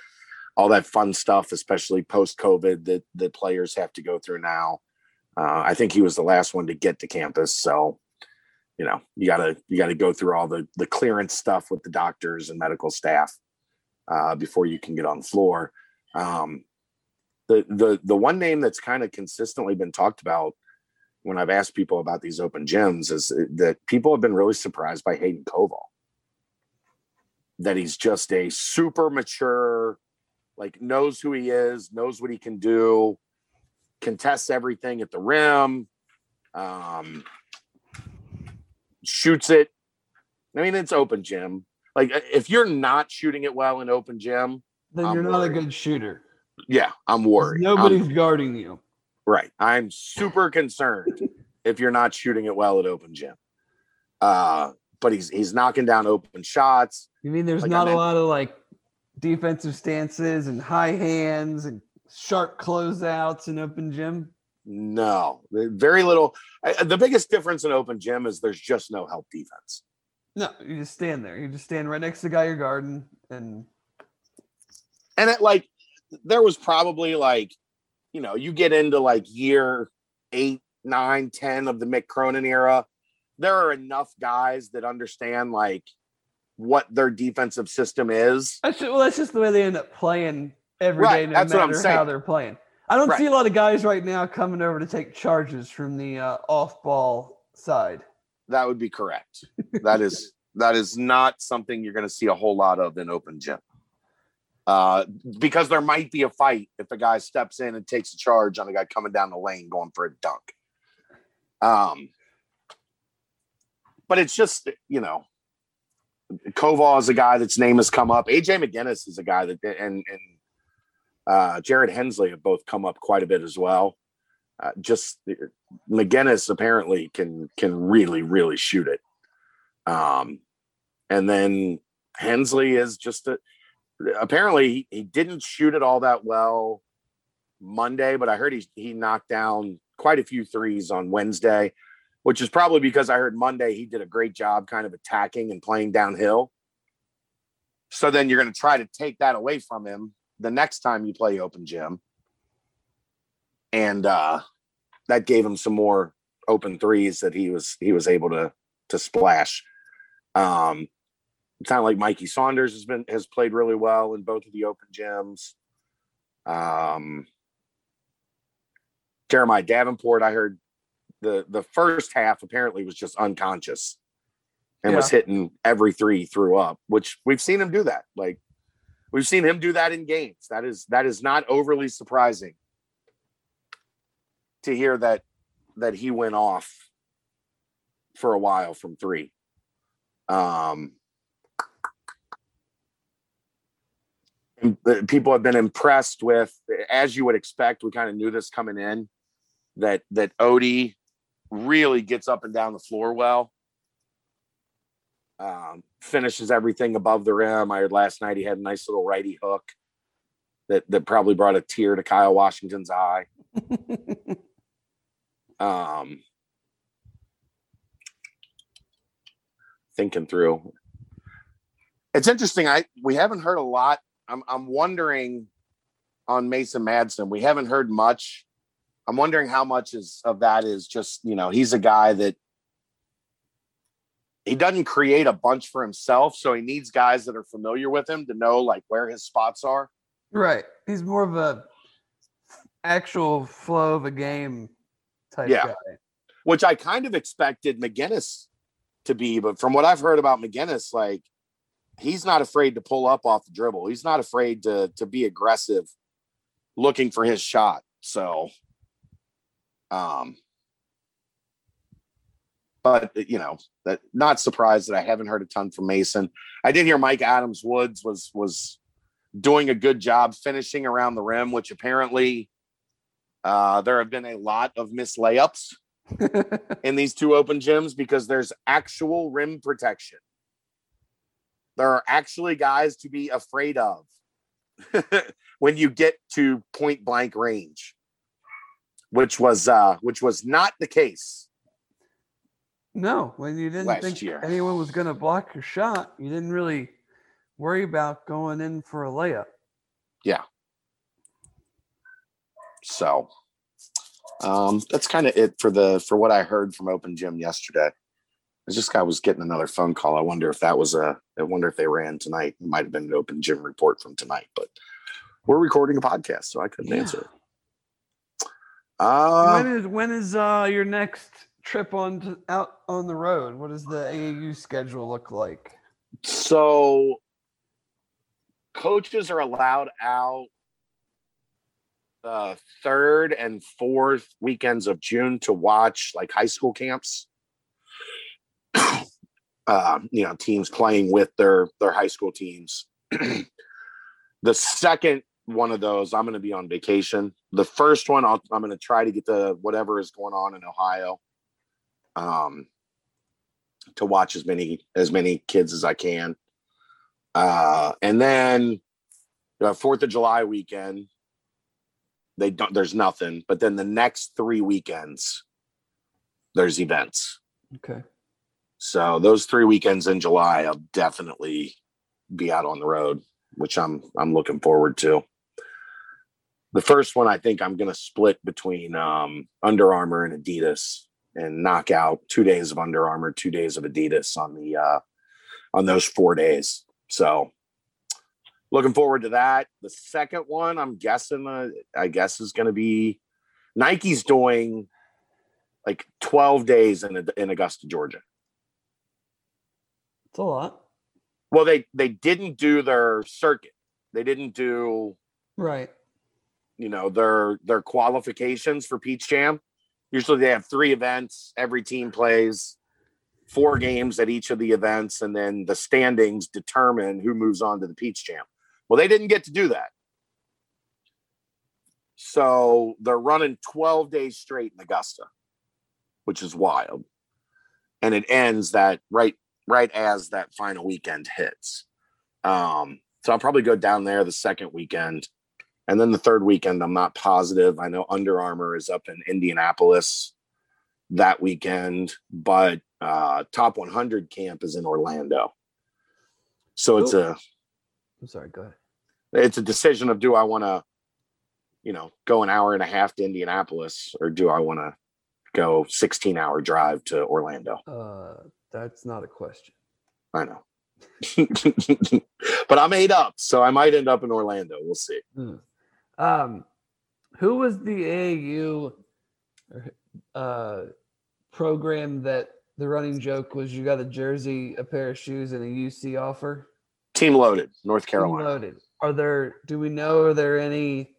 all that fun stuff, especially post COVID that the players have to go through now. Uh, I think he was the last one to get to campus, so you know you gotta you gotta go through all the the clearance stuff with the doctors and medical staff uh, before you can get on the floor. Um, the the the one name that's kind of consistently been talked about when I've asked people about these open gyms is that people have been really surprised by Hayden Koval. That he's just a super mature, like knows who he is, knows what he can do, contests everything at the rim, um, shoots it. I mean, it's open gym. Like if you're not shooting it well in open gym, Then I'm you're not a good shooter. Yeah, I'm worried. I'm- Nobody's guarding you. Right. I'm super concerned if you're not shooting it well at open gym. Uh, but he's he's knocking down open shots. You mean there's Like I not a lot of like defensive stances and high hands and sharp closeouts in open gym? No, very little. I- The biggest difference in open gym is there's just no help defense. No, you just stand there. You just stand right next to the guy you're guarding, and and it like there was probably like you know you get into like year eight nine ten of the mick cronin era there are enough guys that understand like what their defensive system is that's just, well, that's just the way they end up playing every day, Right, no that's what I'm matter how they're playing. I don't Right. see a lot of guys right now coming over to take charges from the uh, off-ball side. that would be correct that is that is not something you're going to see a whole lot of in open gym uh because there might be a fight if a guy steps in and takes a charge on a guy coming down the lane going for a dunk um but it's just you know Koval is a guy that's name has come up. AJ McGinnis is a guy that and and uh, Jared Hensley have both come up quite a bit as well. Uh, just McGinnis apparently can can really really shoot it. Um, and then Hensley is just a, apparently he, didn't shoot it all that well Monday, but I heard he he knocked down quite a few threes on Wednesday, which is probably because I heard Monday he did a great job kind of attacking and playing downhill. So then you're going to try to take that away from him the next time you play open gym. And uh that gave him some more open threes that he was he was able to to splash. Um it's not like Mikey Saunders has been has played really well in both of the open gyms. Um Jeremiah Davenport, I heard the the first half apparently was just unconscious and was hitting every three threw up, which we've seen him do that. Like we've seen him do that in games. That is that is not overly surprising to hear that that he went off for a while from three. Um and the- people have been impressed with as you would expect we kind of knew this coming in that that Ody really gets up and down the floor well. Um, finishes everything above the rim. I heard last night he had a nice little righty hook that that probably brought a tear to kyle washington's eye. Um thinking through. It's interesting i we haven't heard a lot i'm i'm wondering on mason madsen we haven't heard much i'm wondering how much is of that is just you know he's a guy that he doesn't create a bunch for himself so he needs guys that are familiar with him to know like where his spots are Right. He's more of a actual flow of a game type Yeah. guy. which I kind of expected McGinnis to be, but from what I've heard about McGinnis, like he's not afraid to pull up off the dribble. He's not afraid to to be aggressive, looking for his shot. So, um, but you know, that not surprised that I haven't heard a ton from Mason. I did hear Mike Adams Woods was was doing a good job finishing around the rim, which apparently uh, there have been a lot of missed layups in these two open gyms because there's actual rim protection. There are actually guys to be afraid of when you get to point blank range, which was uh, which was not the case. no, when you didn't think year. anyone was going to block your shot, you didn't really worry about going in for a layup. Yeah. So um, that's kind of it for the for what I heard from Open Gym yesterday. This guy was getting another phone call. I wonder if that was a. I wonder if they ran tonight. It might have been an Open Gym report from tonight, but we're recording a podcast, so I couldn't Yeah. answer it. Uh, when is when is uh your next trip on to, out on the road? What does the AAU schedule look like? So coaches are allowed out the third and fourth weekends of June to watch like high school camps. Uh, you know, teams playing with their their high school teams. the second one of those, I'm going to be on vacation. The first one, I'll, I'm going to try to get the whatever is going on in Ohio. Um, to watch as many as many kids as I can. Uh, and then the Fourth of July weekend, they don't. There's nothing. But then the next three weekends, there's events. Okay. So those three weekends in July, I'll definitely be out on the road, which I'm I'm looking forward to. The first one I think I'm going to split between um, Under Armour and Adidas and knock out two days of Under Armour, two days of Adidas on the uh, on those four days. So looking forward to that. The second one, I'm guessing, uh, I guess is going to be Nike's doing like 12 days in in Augusta, Georgia. It's a lot. Well, they they didn't do their circuit. They didn't do Right. you know their their qualifications for Peach Jam. Usually they have three events. Every team plays four games at each of the events, and then the standings determine who moves on to the Peach Jam. Well, they didn't get to do that. So they're running 12 days straight in Augusta, which is wild. And it ends that right right as that final weekend hits. Um, so I'll probably go down there the second weekend. And then the third weekend, I'm not positive. I know Under Armour is up in Indianapolis that weekend, but uh, Top 100 camp is in Orlando. So it's a I'm sorry. Go ahead. it's a decision of do I want to, you know, go an hour and a half to Indianapolis or do I want to go 16 hour drive to Orlando? Uh, that's not a question. I know. but I'm eight up, so I might end up in Orlando. We'll see. Um, who was the AAU uh, program that the running joke was you got a jersey, a pair of shoes, and a UC offer? Team loaded, North Team Carolina. Loaded. Are there? Do we know? Are there any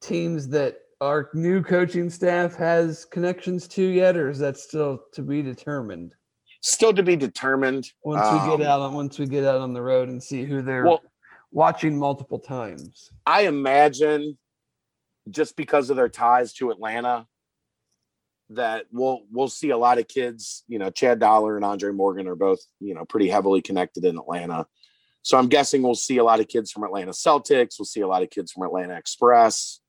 teams that our new coaching staff has connections to yet, or is that still to be determined Still to be determined. once we Um, get out on once we get out on the road and see who they're Well, watching multiple times? I imagine just because of their ties to Atlanta, that we'll we'll see a lot of kids. You know, Chad Dollar and Andre Morgan are both you know pretty heavily connected in Atlanta. So I'm guessing we'll see a lot of kids from Atlanta Celtics. We'll see a lot of kids from Atlanta Express.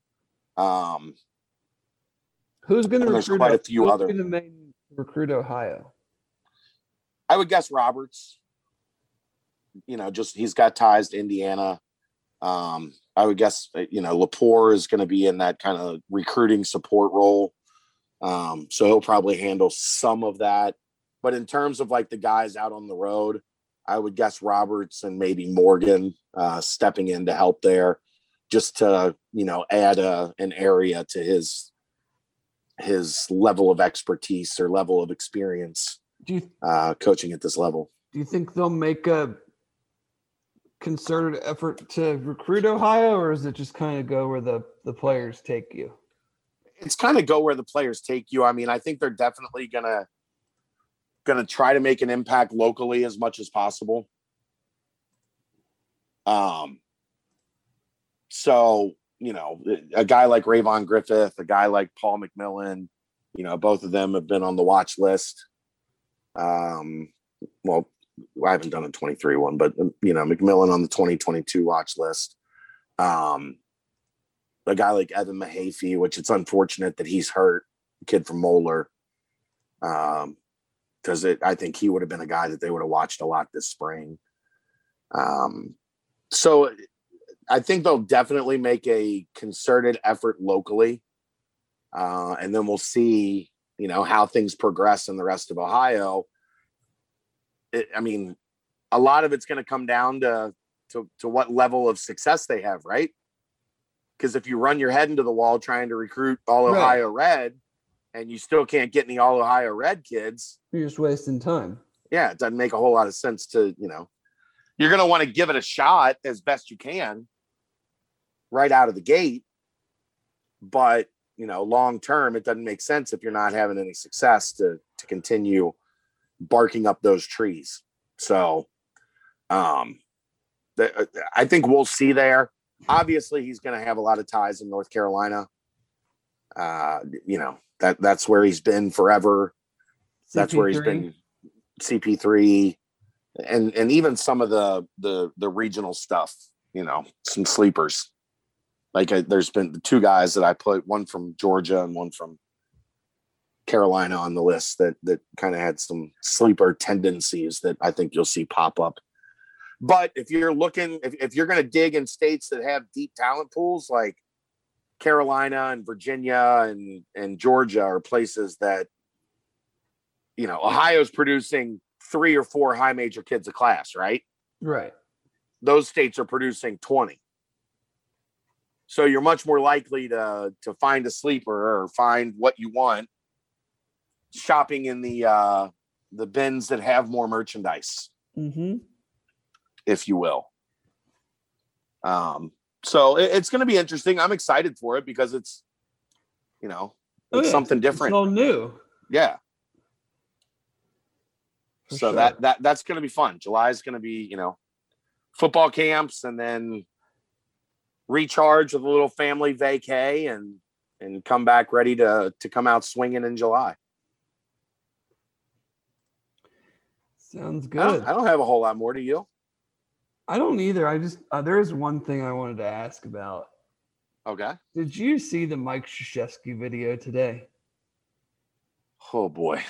Um, Who's going to recruit? quite a few other- recruit Ohio? I would guess Roberts. You know, just he's got ties to Indiana. Um, I would guess uh, you know Lepore is going to be in that kind of recruiting support role. Um, so he'll probably handle some of that. But in terms of like the guys out on the road, I would guess Roberts and maybe Morgan uh, stepping in to help there, just to you know add a, an area to his his level of expertise or level of experience Do you uh, coaching at this level. do you think they'll make a concerted effort to recruit Ohio, or is it just kind of go where the the players take you? It's kind of go where the players take you. I mean, I think they're definitely gonna gonna try to make an impact locally as much as possible. Um. So you know, a guy like Rayvon Griffith, a guy like Paul McMillan, you know, both of them have been on the watch list. Um, well, I haven't done a 23 one, but you know, McMillan on the 2022 watch list. Um, a guy like Evan Mahaffey, which it's unfortunate that he's hurt, kid from Moeller. Um, because I think he would have been a guy that they would have watched a lot this spring. Um, so I think they'll definitely make a concerted effort locally. Uh, and then we'll see, you know, how things progress in the rest of Ohio. It, I mean, a lot of it's going to come down to, to to what level of success they have, right? Because if you run your head into the wall trying to recruit all Ohio Red, and you still can't get any all Ohio Red kids, You're just wasting time. yeah, it doesn't make a whole lot of sense to, you know, you're going to want to give it a shot as best you can right out of the gate. But, you know, long term, it doesn't make sense if you're not having any success to, to continue barking up those trees. So, um, the, I think we'll see there. Obviously, he's going to have a lot of ties in North Carolina. Uh, you know, that that's where he's been forever that's where he's CP3? been CP3, and and even some of the the the regional stuff. You know, some sleepers. Like I, there's been the two guys that I put, one from Georgia and one from Carolina on the list that that kind of had some sleeper tendencies that I think you'll see pop up. But if you're looking, if, if you're going to dig in states that have deep talent pools like Carolina and Virginia and and Georgia are places that you know Ohio's producing three or four high major kids a class, right? Right. Those states are producing 20. So you're much more likely to to find a sleeper or find what you want shopping in the uh the bins that have more merchandise, Mm-hmm. if you will. Um so it- it's going to be interesting. I'm excited for it because it's you know, Oh, yeah. something It's different. all new. Yeah. for so sure. that that that's going to be fun. July is going to be, you know, football camps and then recharge with a little family vacay and and come back ready to to come out swinging in July. sounds I don't, good. I don't have a whole lot more to you. I don't either. I just uh, there is one thing I wanted to ask about. Okay. Did you see the Mike Krzyzewski video today? Oh boy.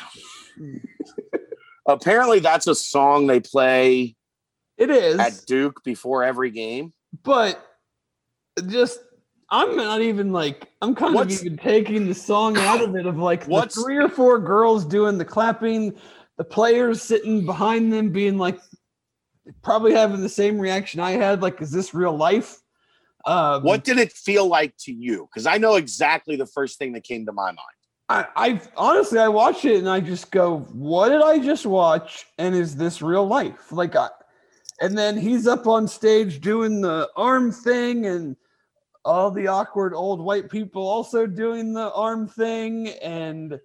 Apparently that's a song they play It is, at Duke before every game. but just I'm not even like I'm kind What's- of even taking the song out of it of like What's- three or four girls doing the clapping, the players sitting behind them being like probably having the same reaction I had. Like, is this real life? Um, What did it feel like to you? Because I know exactly the first thing that came to my mind. I, I honestly I watch it and I just go, what did I just watch? And is this real life? Like I and then he's up on stage doing the arm thing and all the awkward old white people also doing the arm thing and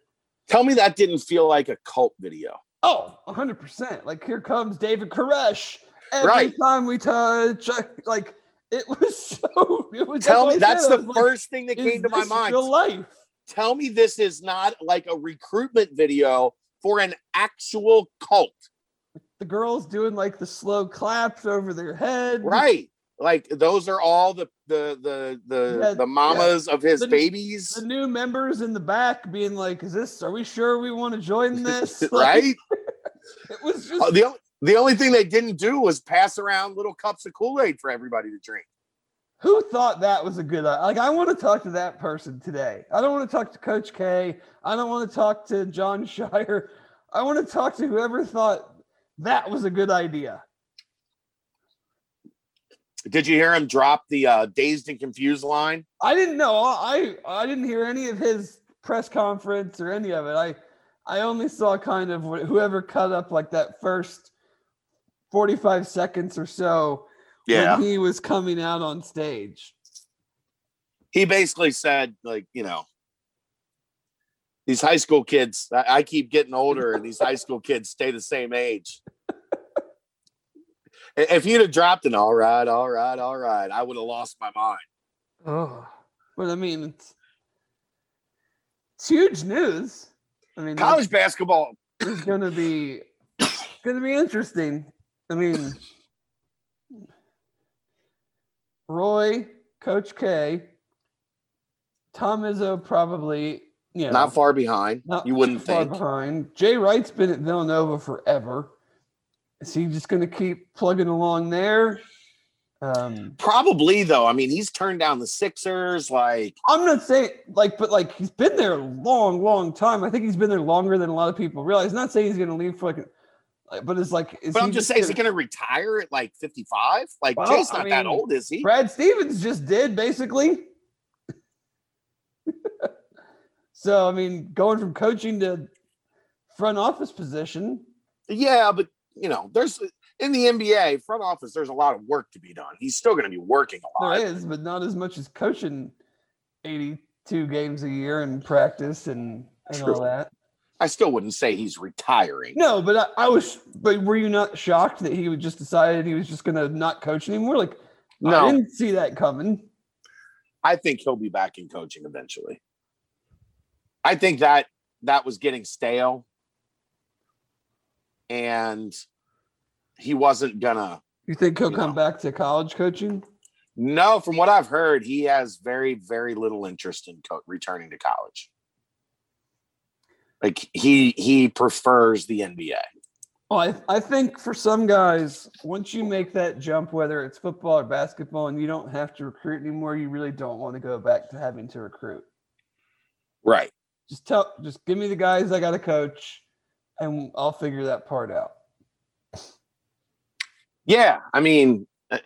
Tell me that didn't feel like a cult video. oh 100% like here comes david koresh every Right. time we touch like it was so it was Tell me that's the like, first thing that came to my mind. real life Tell me this is not like a recruitment video for an actual cult. the girls doing like the slow claps over their head Right. Like those are all the the the the, Yeah, the mamas of his The- babies. the new members in the back being like, "Is this? Are we sure we want to join this?" Like, right? It was just Uh, the, the only thing they didn't do was pass around little cups of Kool-Aid for everybody to drink. who thought that was a good idea. Like, I want to talk to that person today. I don't want to talk to Coach K. I don't want to talk to Jon Scheyer. I want to talk to whoever thought that was a good idea. Did you hear him drop the uh, dazed and confused line? I didn't know. I I didn't hear any of his press conference or any of it. I I only saw kind of whoever cut up like that first 45 seconds or so Yeah. when he was coming out on stage. he basically said like you know these high school kids I, I keep getting older and these high school kids stay the same age if you'd have dropped an all right all right all right i would have lost my mind Oh, but I mean, it's, it's huge news. I mean, college basketball is going to be going to be interesting. I mean, Roy, Coach K, Tom Izzo probably, you know, not far behind not you wouldn't far think behind. Jay Wright's been at Villanova forever. Is he just going to keep plugging along there? Um, probably though i mean he's turned down the sixers like I'm not saying like, but like he's been there a long, long time. I think he's been there longer than a lot of people realize. Not saying he's going to leave for like, like, but it's like, is but i'm just saying is he gonna- retire at like 55 like Well, jay's I not that old is he Brad Stevens just did basically. so I mean, going from coaching to front office position, yeah but you know there's in the nba front office there's a lot of work to be done he's still going to be working a lot there is, but not as much as coaching eighty-two games a year in practice and and True. all that. I still wouldn't say he's retiring. No, but I, I was. But were you not shocked that he would just decided he was just going to not coach anymore? Like, I didn't see that coming. I think he'll be back in coaching eventually. I think that that was getting stale. And he wasn't gonna. You think he'll You come know. back to college coaching? No, from what I've heard, he has very, very little interest in co- returning to college. Like he he prefers the NBA. Well, I, I think for some guys, once you make that jump, whether it's football or basketball, and you don't have to recruit anymore, you really don't want to go back to having to recruit. Right. Just tell, just give me the guys I got to coach, and I'll figure that part out. Yeah, I mean, uh,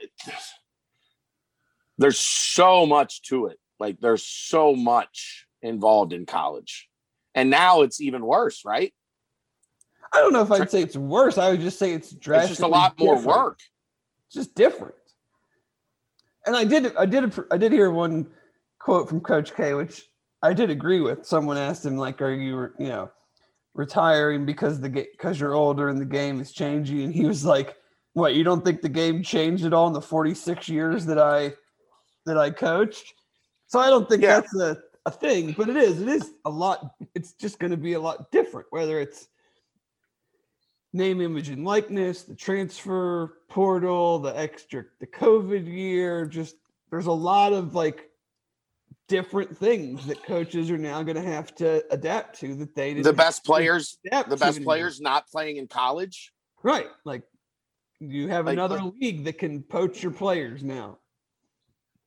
there's so much to it. Like there's so much involved in college, and now it's even worse, right? I don't know if I'd say it's worse. I would just say it's It's just a lot more different. work. It's just different. And I did, I did, I did hear one quote from Coach K, which I did agree with. Someone asked him, like, "Are you, you know, retiring because the because you're older and the game is changing?" And he was like, "What? You don't think the game changed at all in the 46 years that I that I coached?" So I don't think Yeah. that's a a thing, but it is. It is a lot. It's just going to be a lot different, whether it's name, image, and likeness, the transfer portal, the extra, the COVID year. Just there's a lot of like different things that coaches are now going to have to adapt to that they didn't The best players, the best anymore. players not playing in college. right? Like you have Like- another league that can poach your players now.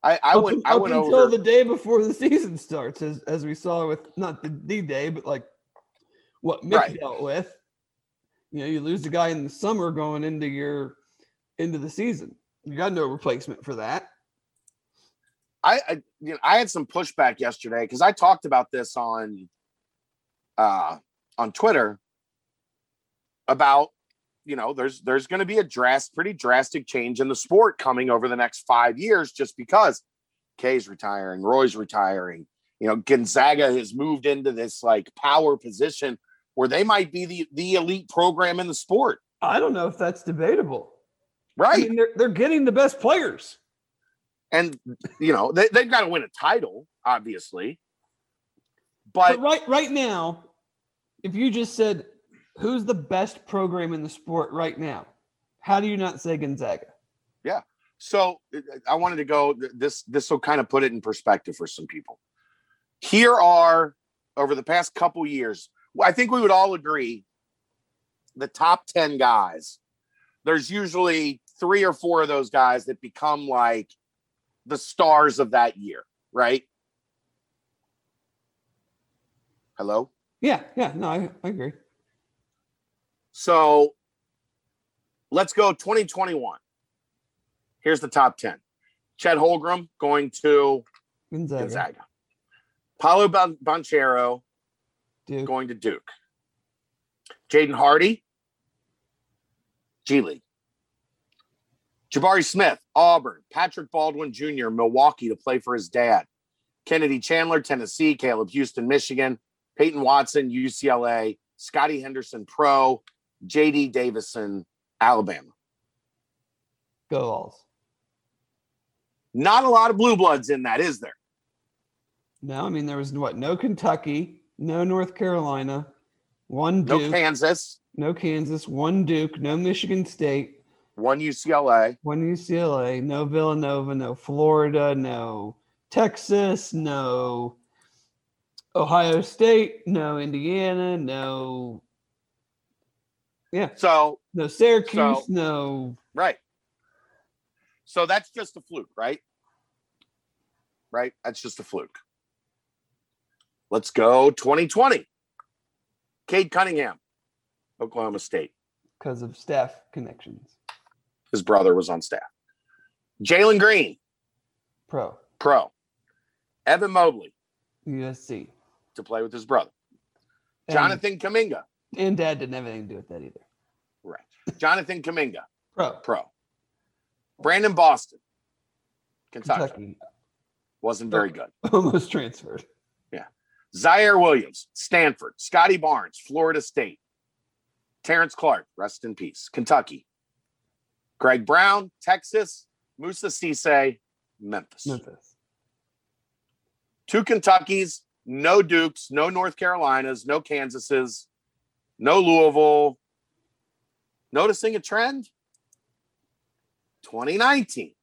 I, I up, went I up went until over the day before the season starts, as as we saw with not the D day, but like what Mick Right. dealt with. You know, you lose a guy in the summer going into your into the season. You got no replacement for that. I, I you know I had some pushback yesterday because I talked about this on uh on Twitter about you know there's there's going to be a drastic pretty drastic change in the sport coming over the next five years just because Kay's retiring, Roy's retiring. You know, Gonzaga has moved into this like power position where they might be the the elite program in the sport. I don't know if that's debatable. I Right. mean, they're they're getting the best players. And you know, they, they've got to win a title, obviously. But But right right now, if you just said who's the best program in the sport right now, how do you not say Gonzaga? Yeah. So uh, I wanted to go. This this will kind of put it in perspective for some people. Here are over the past couple years. I think we would all agree the top ten guys. There's usually three or four of those guys that become like the stars of that year, right? Hello. Yeah, yeah, no, I, I agree. So let's go 2021. Here's the top 10. Chet Holmgren going to Gonzaga, Gonzaga. Paolo Banchero Duke. going to Duke. Jaden Hardy, G League. Jabari Smith, Auburn. Patrick Baldwin Jr., Milwaukee to play for his dad. Kennedy Chandler, Tennessee. Caleb Houstan, Michigan. Peyton Watson, UCLA. Scotty Henderson, Pro. JD Davison, Alabama. Go Vols. Not a lot of blue bloods in that, is there? No, I mean there was what? No Kentucky, no North Carolina, one Duke, No Kansas, no Kansas, one Duke, no Michigan State, one UCLA. one UCLA, no Villanova, no Florida, no Texas, no Ohio State, no Indiana, no yeah, So, no Syracuse, So- no right. So that's just a fluke, right? Right? That's just a fluke. Let's go 2020. Cade Cunningham, Oklahoma State. because of staff connections. His brother was on staff. Jalen Green, Pro pro. Evan Mobley USC. to play with his brother. And- Jonathan Kuminga, and dad didn't have anything to do with that either. right. Jonathan Kuminga, Pro pro. Brandon Boston, Kentucky, Kentucky wasn't very oh, good. almost transferred. Yeah. Ziaire Williams, Stanford, Scottie Barnes, Florida State, Terrence Clark, rest in peace, Kentucky, Greg Brown, Texas, Moussa Cisse, Memphis. Memphis. Two Kentuckys, no Dukes, no North Carolinas, no Kansases, no Louisville, Noticing a trend? 2019.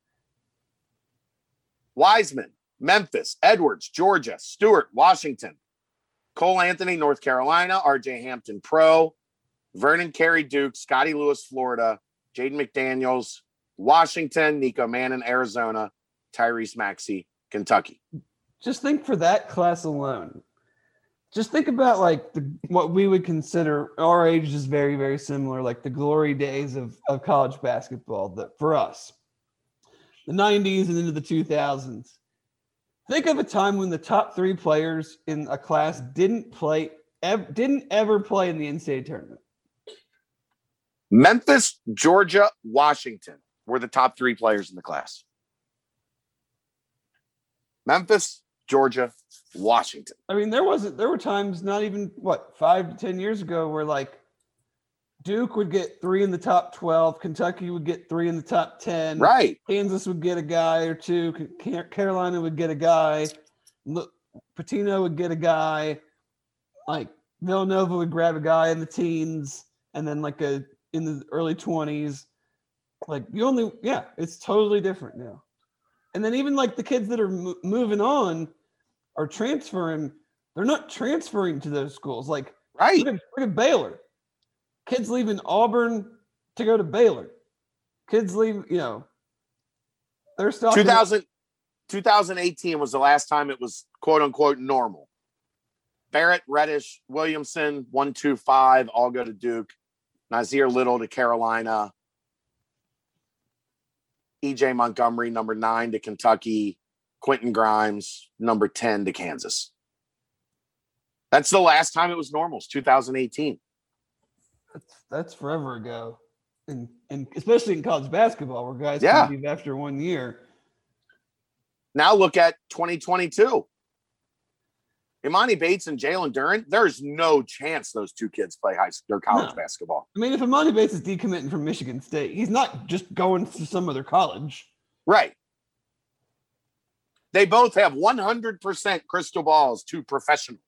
Wiseman, Memphis, Edwards, Georgia, Stewart, Washington, Cole Anthony, North Carolina, RJ Hampton Pro, Vernon Carey, Duke, Scottie Lewis, Florida, Jaden McDaniels, Washington, Nico Mannion, Arizona, Tyrese Maxey, Kentucky. Just think for that class alone. Just think about like the, what we would consider our age is very, very similar, like the glory days of, of college basketball that for us, the 90s and into the 2000s. Think of a time when the top three players in a class didn't play, ev- didn't ever play in the NCAA tournament. Memphis, Georgia, Washington were the top three players in the class. Memphis, Georgia, Washington. I mean, there wasn't. There were times, not even what five to ten years ago, where like Duke would get three in the top twelve, Kentucky would get three in the top ten, Right. Kansas would get a guy or two, Carolina would get a guy, look, Pitino would get a guy, like Villanova would grab a guy in the teens, and then like a in the early twenties. Like you only, yeah, it's totally different now. And then even like the kids that are mo- moving on are transferring. They're not transferring to those schools. Like Right. look at, look at Baylor. Kids leaving Auburn to go to Baylor. Kids leave, you know, they're still 2000, 2018 was the last time it was quote unquote normal. Barrett, Reddish, Williamson, one, two, five, all go to Duke. Nassir Little to Carolina. EJ Montgomery, number nine to Kentucky. Quentin Grimes, number 10 to Kansas. That's the last time it was normal. 2018. That's, that's forever ago, and and especially in college basketball, where guys Yeah. leave after one year. Now look at 2022. Emoni Bates and Jalen Duren. There's no chance those two kids play high school or college No. basketball. I mean, if Emoni Bates is decommitting from Michigan State, he's not just going to some other college. Right. They both have 100% crystal balls to professional.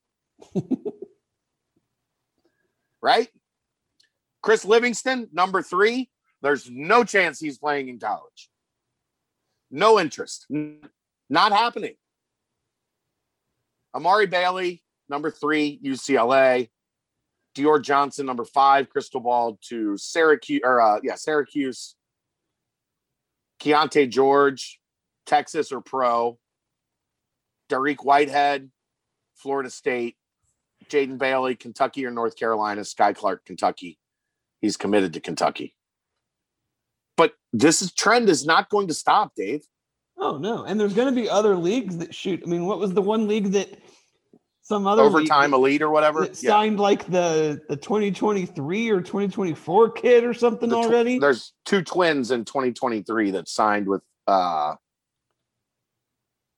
right? Chris Livingston, number three. There's no chance he's playing in college. No interest. Not happening. Amari Bailey, number three, UCLA. Dior Johnson, number five, crystal ball to Syracuse, or uh, yeah, Syracuse. Keyonte George, Texas or pro. Dariq Whitehead, Florida State. Jaden Bailey, Kentucky or North Carolina. Skyy Clark, Kentucky. He's committed to Kentucky. But this is, trend is not going to stop, Dave. Oh no! And there's going to be other leagues that shoot. I mean, what was the one league that some other Overtime elite or whatever. that signed like the the 2023 or 2024 kid or something The tw- already? There's two twins in 2023 that signed with uh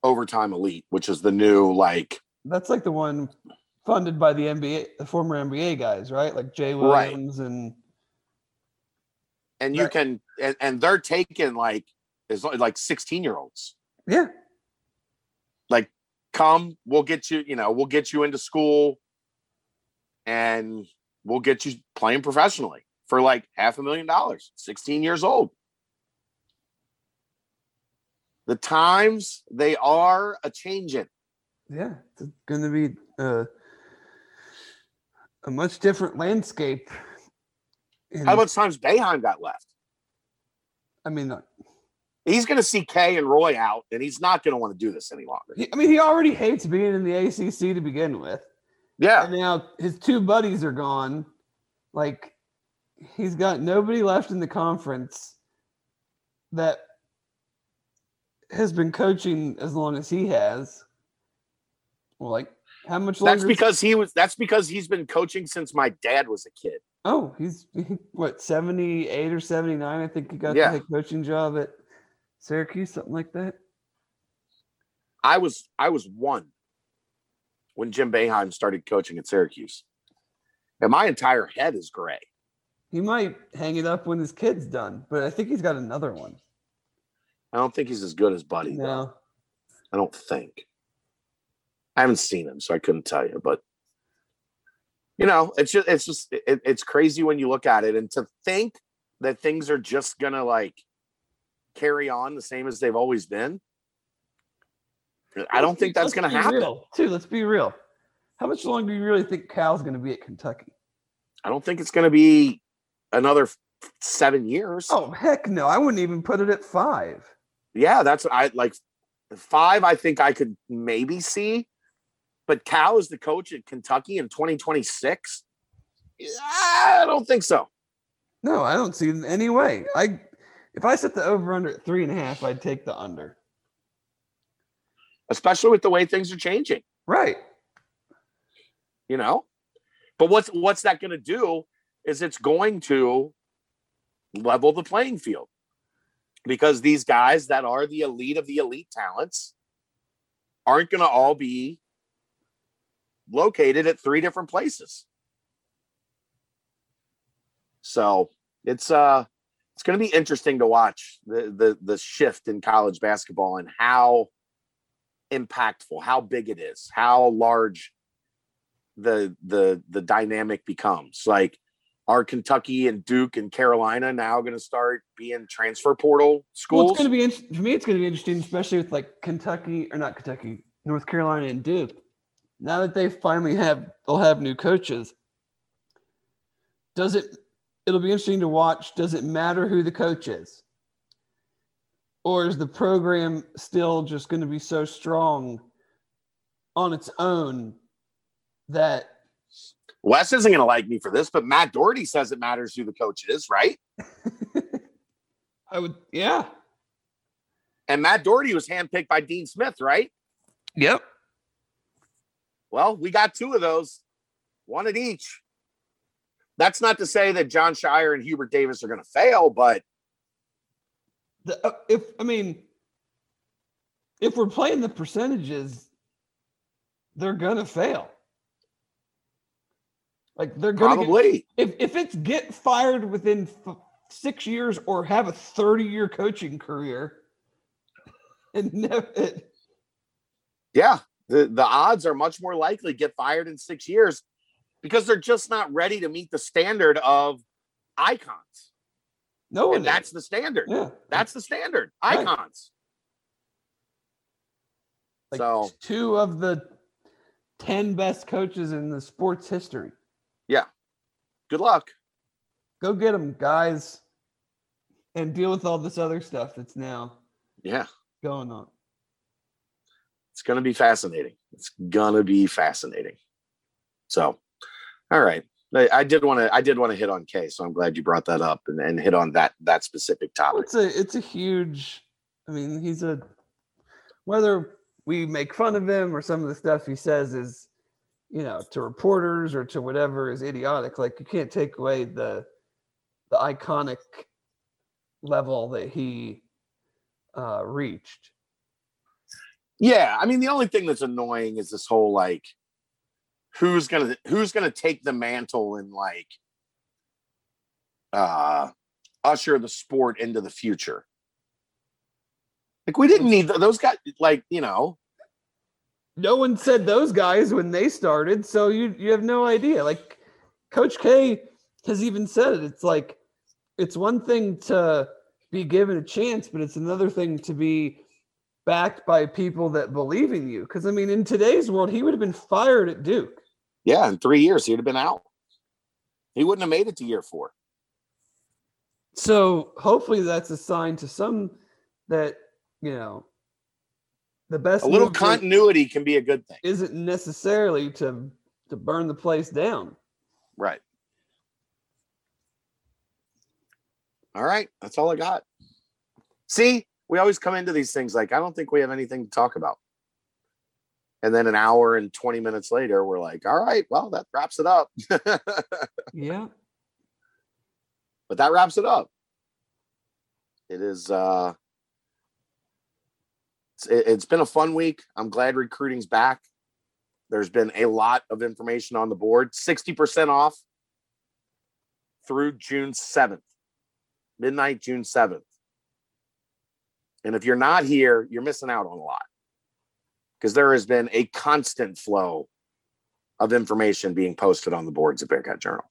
Overtime Elite, which is the new like That's like the one funded by the NBA, the former NBA guys, right? Like Jay Right. Williams and and you Right. can and, and they're taking like is like 16 year olds. yeah, Like, Come, we'll get you, you know, we'll get you into school and we'll get you playing professionally for like half a million dollars, 16 years old. The times they are a changing. yeah, it's going to be uh, a much different landscape. And, How much times Boeheim got left? I mean, uh, He's going to see Kay and Roy out, and he's not going to want to do this any longer. I mean, he already hates being in the ACC to begin with. Yeah, And now his two buddies are gone. Like he's got nobody left in the conference that has been coaching as long as he has. Well, like how much longer? that's because he was. That's because he's been coaching since my dad was a kid. oh, he's what seventy eight or seventy nine. I think he got Yeah. the head coaching job at Syracuse, something like that. I was I was one when Jim Boeheim started coaching at Syracuse, and my entire head is gray. He might hang it up when his kid's done, but I think he's got another one. I don't think he's as good as Buddy. though. No, I don't think. I haven't seen him, so I couldn't tell you. But you know, it's just it's just it, it's crazy when you look at it, and to think that things are just gonna like carry on the same as they've always been. I don't think that's gonna happen. Real, too, let's be real. How much longer do you really think Cal's going to be at Kentucky? I don't think it's gonna be another seven years. Oh heck no! I wouldn't even put it at five. Yeah, that's I like five. I think I could maybe see, but Cal is the coach at Kentucky in 2026. I don't think so. No, I don't see it in any way. I if I set the over under at three and a half, I'd take the under. especially with the way things are changing. Right. You know, but what's what's that going to do? Is it's going to level the playing field because these guys that are the elite of the elite talents aren't going to all be located at three different places. So it's uh it's going to be interesting to watch the the the shift in college basketball and how impactful, how big it is, how large the the the dynamic becomes. Like are Kentucky and Duke and Carolina now going to start being transfer portal Well, schools? it's going to be in- for me. It's going to be interesting, especially with like Kentucky or not Kentucky, North Carolina and Duke. Now that they finally have, they'll have new coaches. Does it? It'll be interesting to watch. Does it matter who the coach is, or is the program still just going to be so strong on its own that Wes isn't going to like me for this, but Matt Doherty says it matters who the coach is, right? I would? Yeah. And Matt Doherty was handpicked by Dean Smith, right? Yep. Well, we got two of those, one at each. That's not to say that Jon Scheyer and Hubert Davis are going to fail, but The, uh, if I mean, if we're playing the percentages, they're gonna fail. Like they're gonna get, probably. if if it's get fired within f- six years or have a thirty year coaching career, and never, it, Yeah, the the odds are much more likely get fired in six years because they're just not ready to meet the standard of icons, no and that's the standard. yeah. That's the standard. Icons. Like so two of the ten best coaches in the sports history. Yeah. Good luck. Go get them, guys, and deal with all this other stuff that's now Yeah, going on. it's gonna be fascinating. It's gonna be fascinating. So, all right. I, did want to I did want to hit on K, so I'm glad you brought that up and, and hit on that that specific topic. It's a it's a huge. I mean, he's a whether we make fun of him or some of the stuff he says is, you know, to reporters or to whatever is idiotic. Like you can't take away the the iconic level that he uh, reached. Yeah, I mean the only thing that's annoying is this whole like who's gonna who's gonna take the mantle and like uh usher the sport into the future. Like we didn't need those guys like, you know, No one said those guys when they started, so you you have no idea. Like Coach K has even said it. It's like it's one thing to be given a chance, but it's another thing to be backed by people that believe in you. Because I mean, in today's world, he would have been fired at Duke. Yeah, in three years he'd have been out. He wouldn't have made it to year four. So hopefully that's a sign to some that you know the best A little continuity can be a good thing. isn't necessarily to to burn the place down. Right. All right. That's all I got. See, we always come into these things like, I don't think we have anything to talk about. And then an hour and 20 minutes later, we're like, all right, well, that wraps it up. Yeah. But that wraps it up. It is, uh, it's, it- it's been a fun week. I'm glad recruiting's back. There's been a lot of information on the board, 60% off through June 7th, midnight, June 7th. And if you're not here, you're missing out on a lot because there has been a constant flow of information being posted on the boards at Bearcat Journal.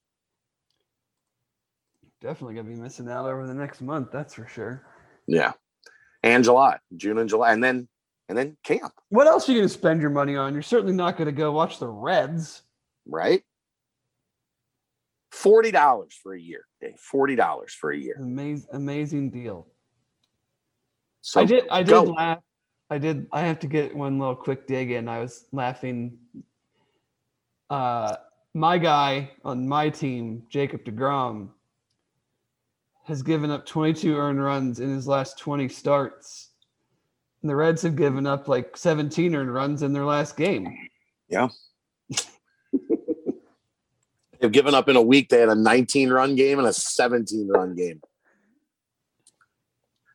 definitely gonna be missing out over the next month. That's for sure. Yeah. And July, June and July, and then and then camp, What else are you gonna spend your money on? You're certainly not gonna go watch the Reds. right? Forty dollars for a year, Dave. Forty dollars for a year. Amazing, amazing deal. So I did. I did go. laugh. I did. I have to get one little quick dig in. I was laughing. Uh, my guy on my team, Jacob Degrom, has given up 22 earned runs in his last 20 starts. And the Reds have given up like 17 earned runs in their last game. Yeah. They've given up in a week. They had a 19 run game and a 17 run game.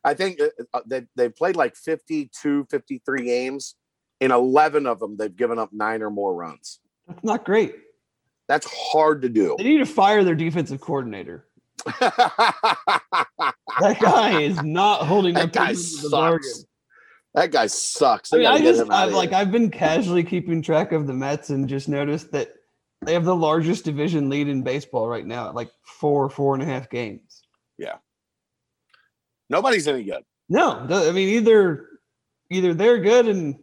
I think uh, uh, they they've played like 52, 53 games. In 11 of them, they've given up nine or more runs. That's not great. That's hard to do. They need to fire their defensive coordinator. That guy is not holding that guy the sucks. That guy sucks. I, mean, I just I've, like. I've been casually keeping track of the Mets and just noticed that they have the largest division lead in baseball right now at like four, four and a half games. Nobody's any good. No, I mean either either they're good and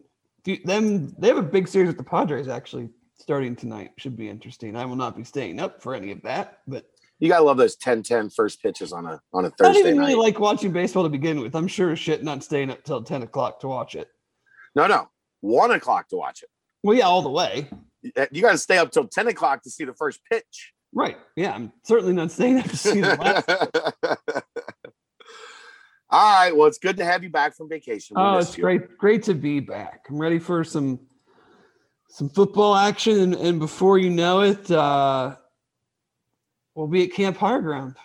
them they have a big series with the Padres actually starting tonight. Should be interesting. I will not be staying up for any of that, but You gotta love those 10-10 first pitches on a on a I don't Thursday even night. really like watching baseball to begin with. I'm sure as shit not staying up till ten o'clock to watch it. no, no, one o'clock to watch it. Well, yeah, all the way. Eh, you got to stay up till 10 o'clock to see the first pitch. Right. Yeah, I'm certainly not staying up to see the last All right. Well, it's good to have you back from vacation. We Oh, it's you. great, great to be back. I'm ready for some some football action, and, and before you know it, uh, we'll be at Camp Higher Ground.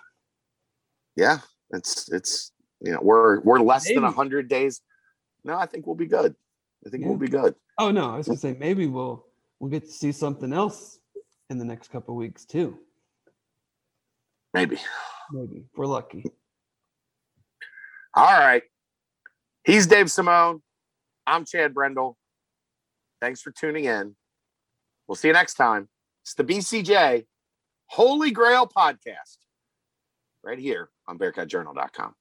Yeah, it's it's you know we're we're less than Maybe. a hundred days. No, I think we'll be good. I think Yeah. we'll be good. Oh no, I was gonna say maybe we'll we'll get to see something else in the next couple weeks too. Maybe. Maybe we're lucky. All right. He's Dave Simone. I'm Chad Brendel. Thanks for tuning in. We'll see you next time. It's the BCJ Holy Grail podcast right here on BearcatJournal.com.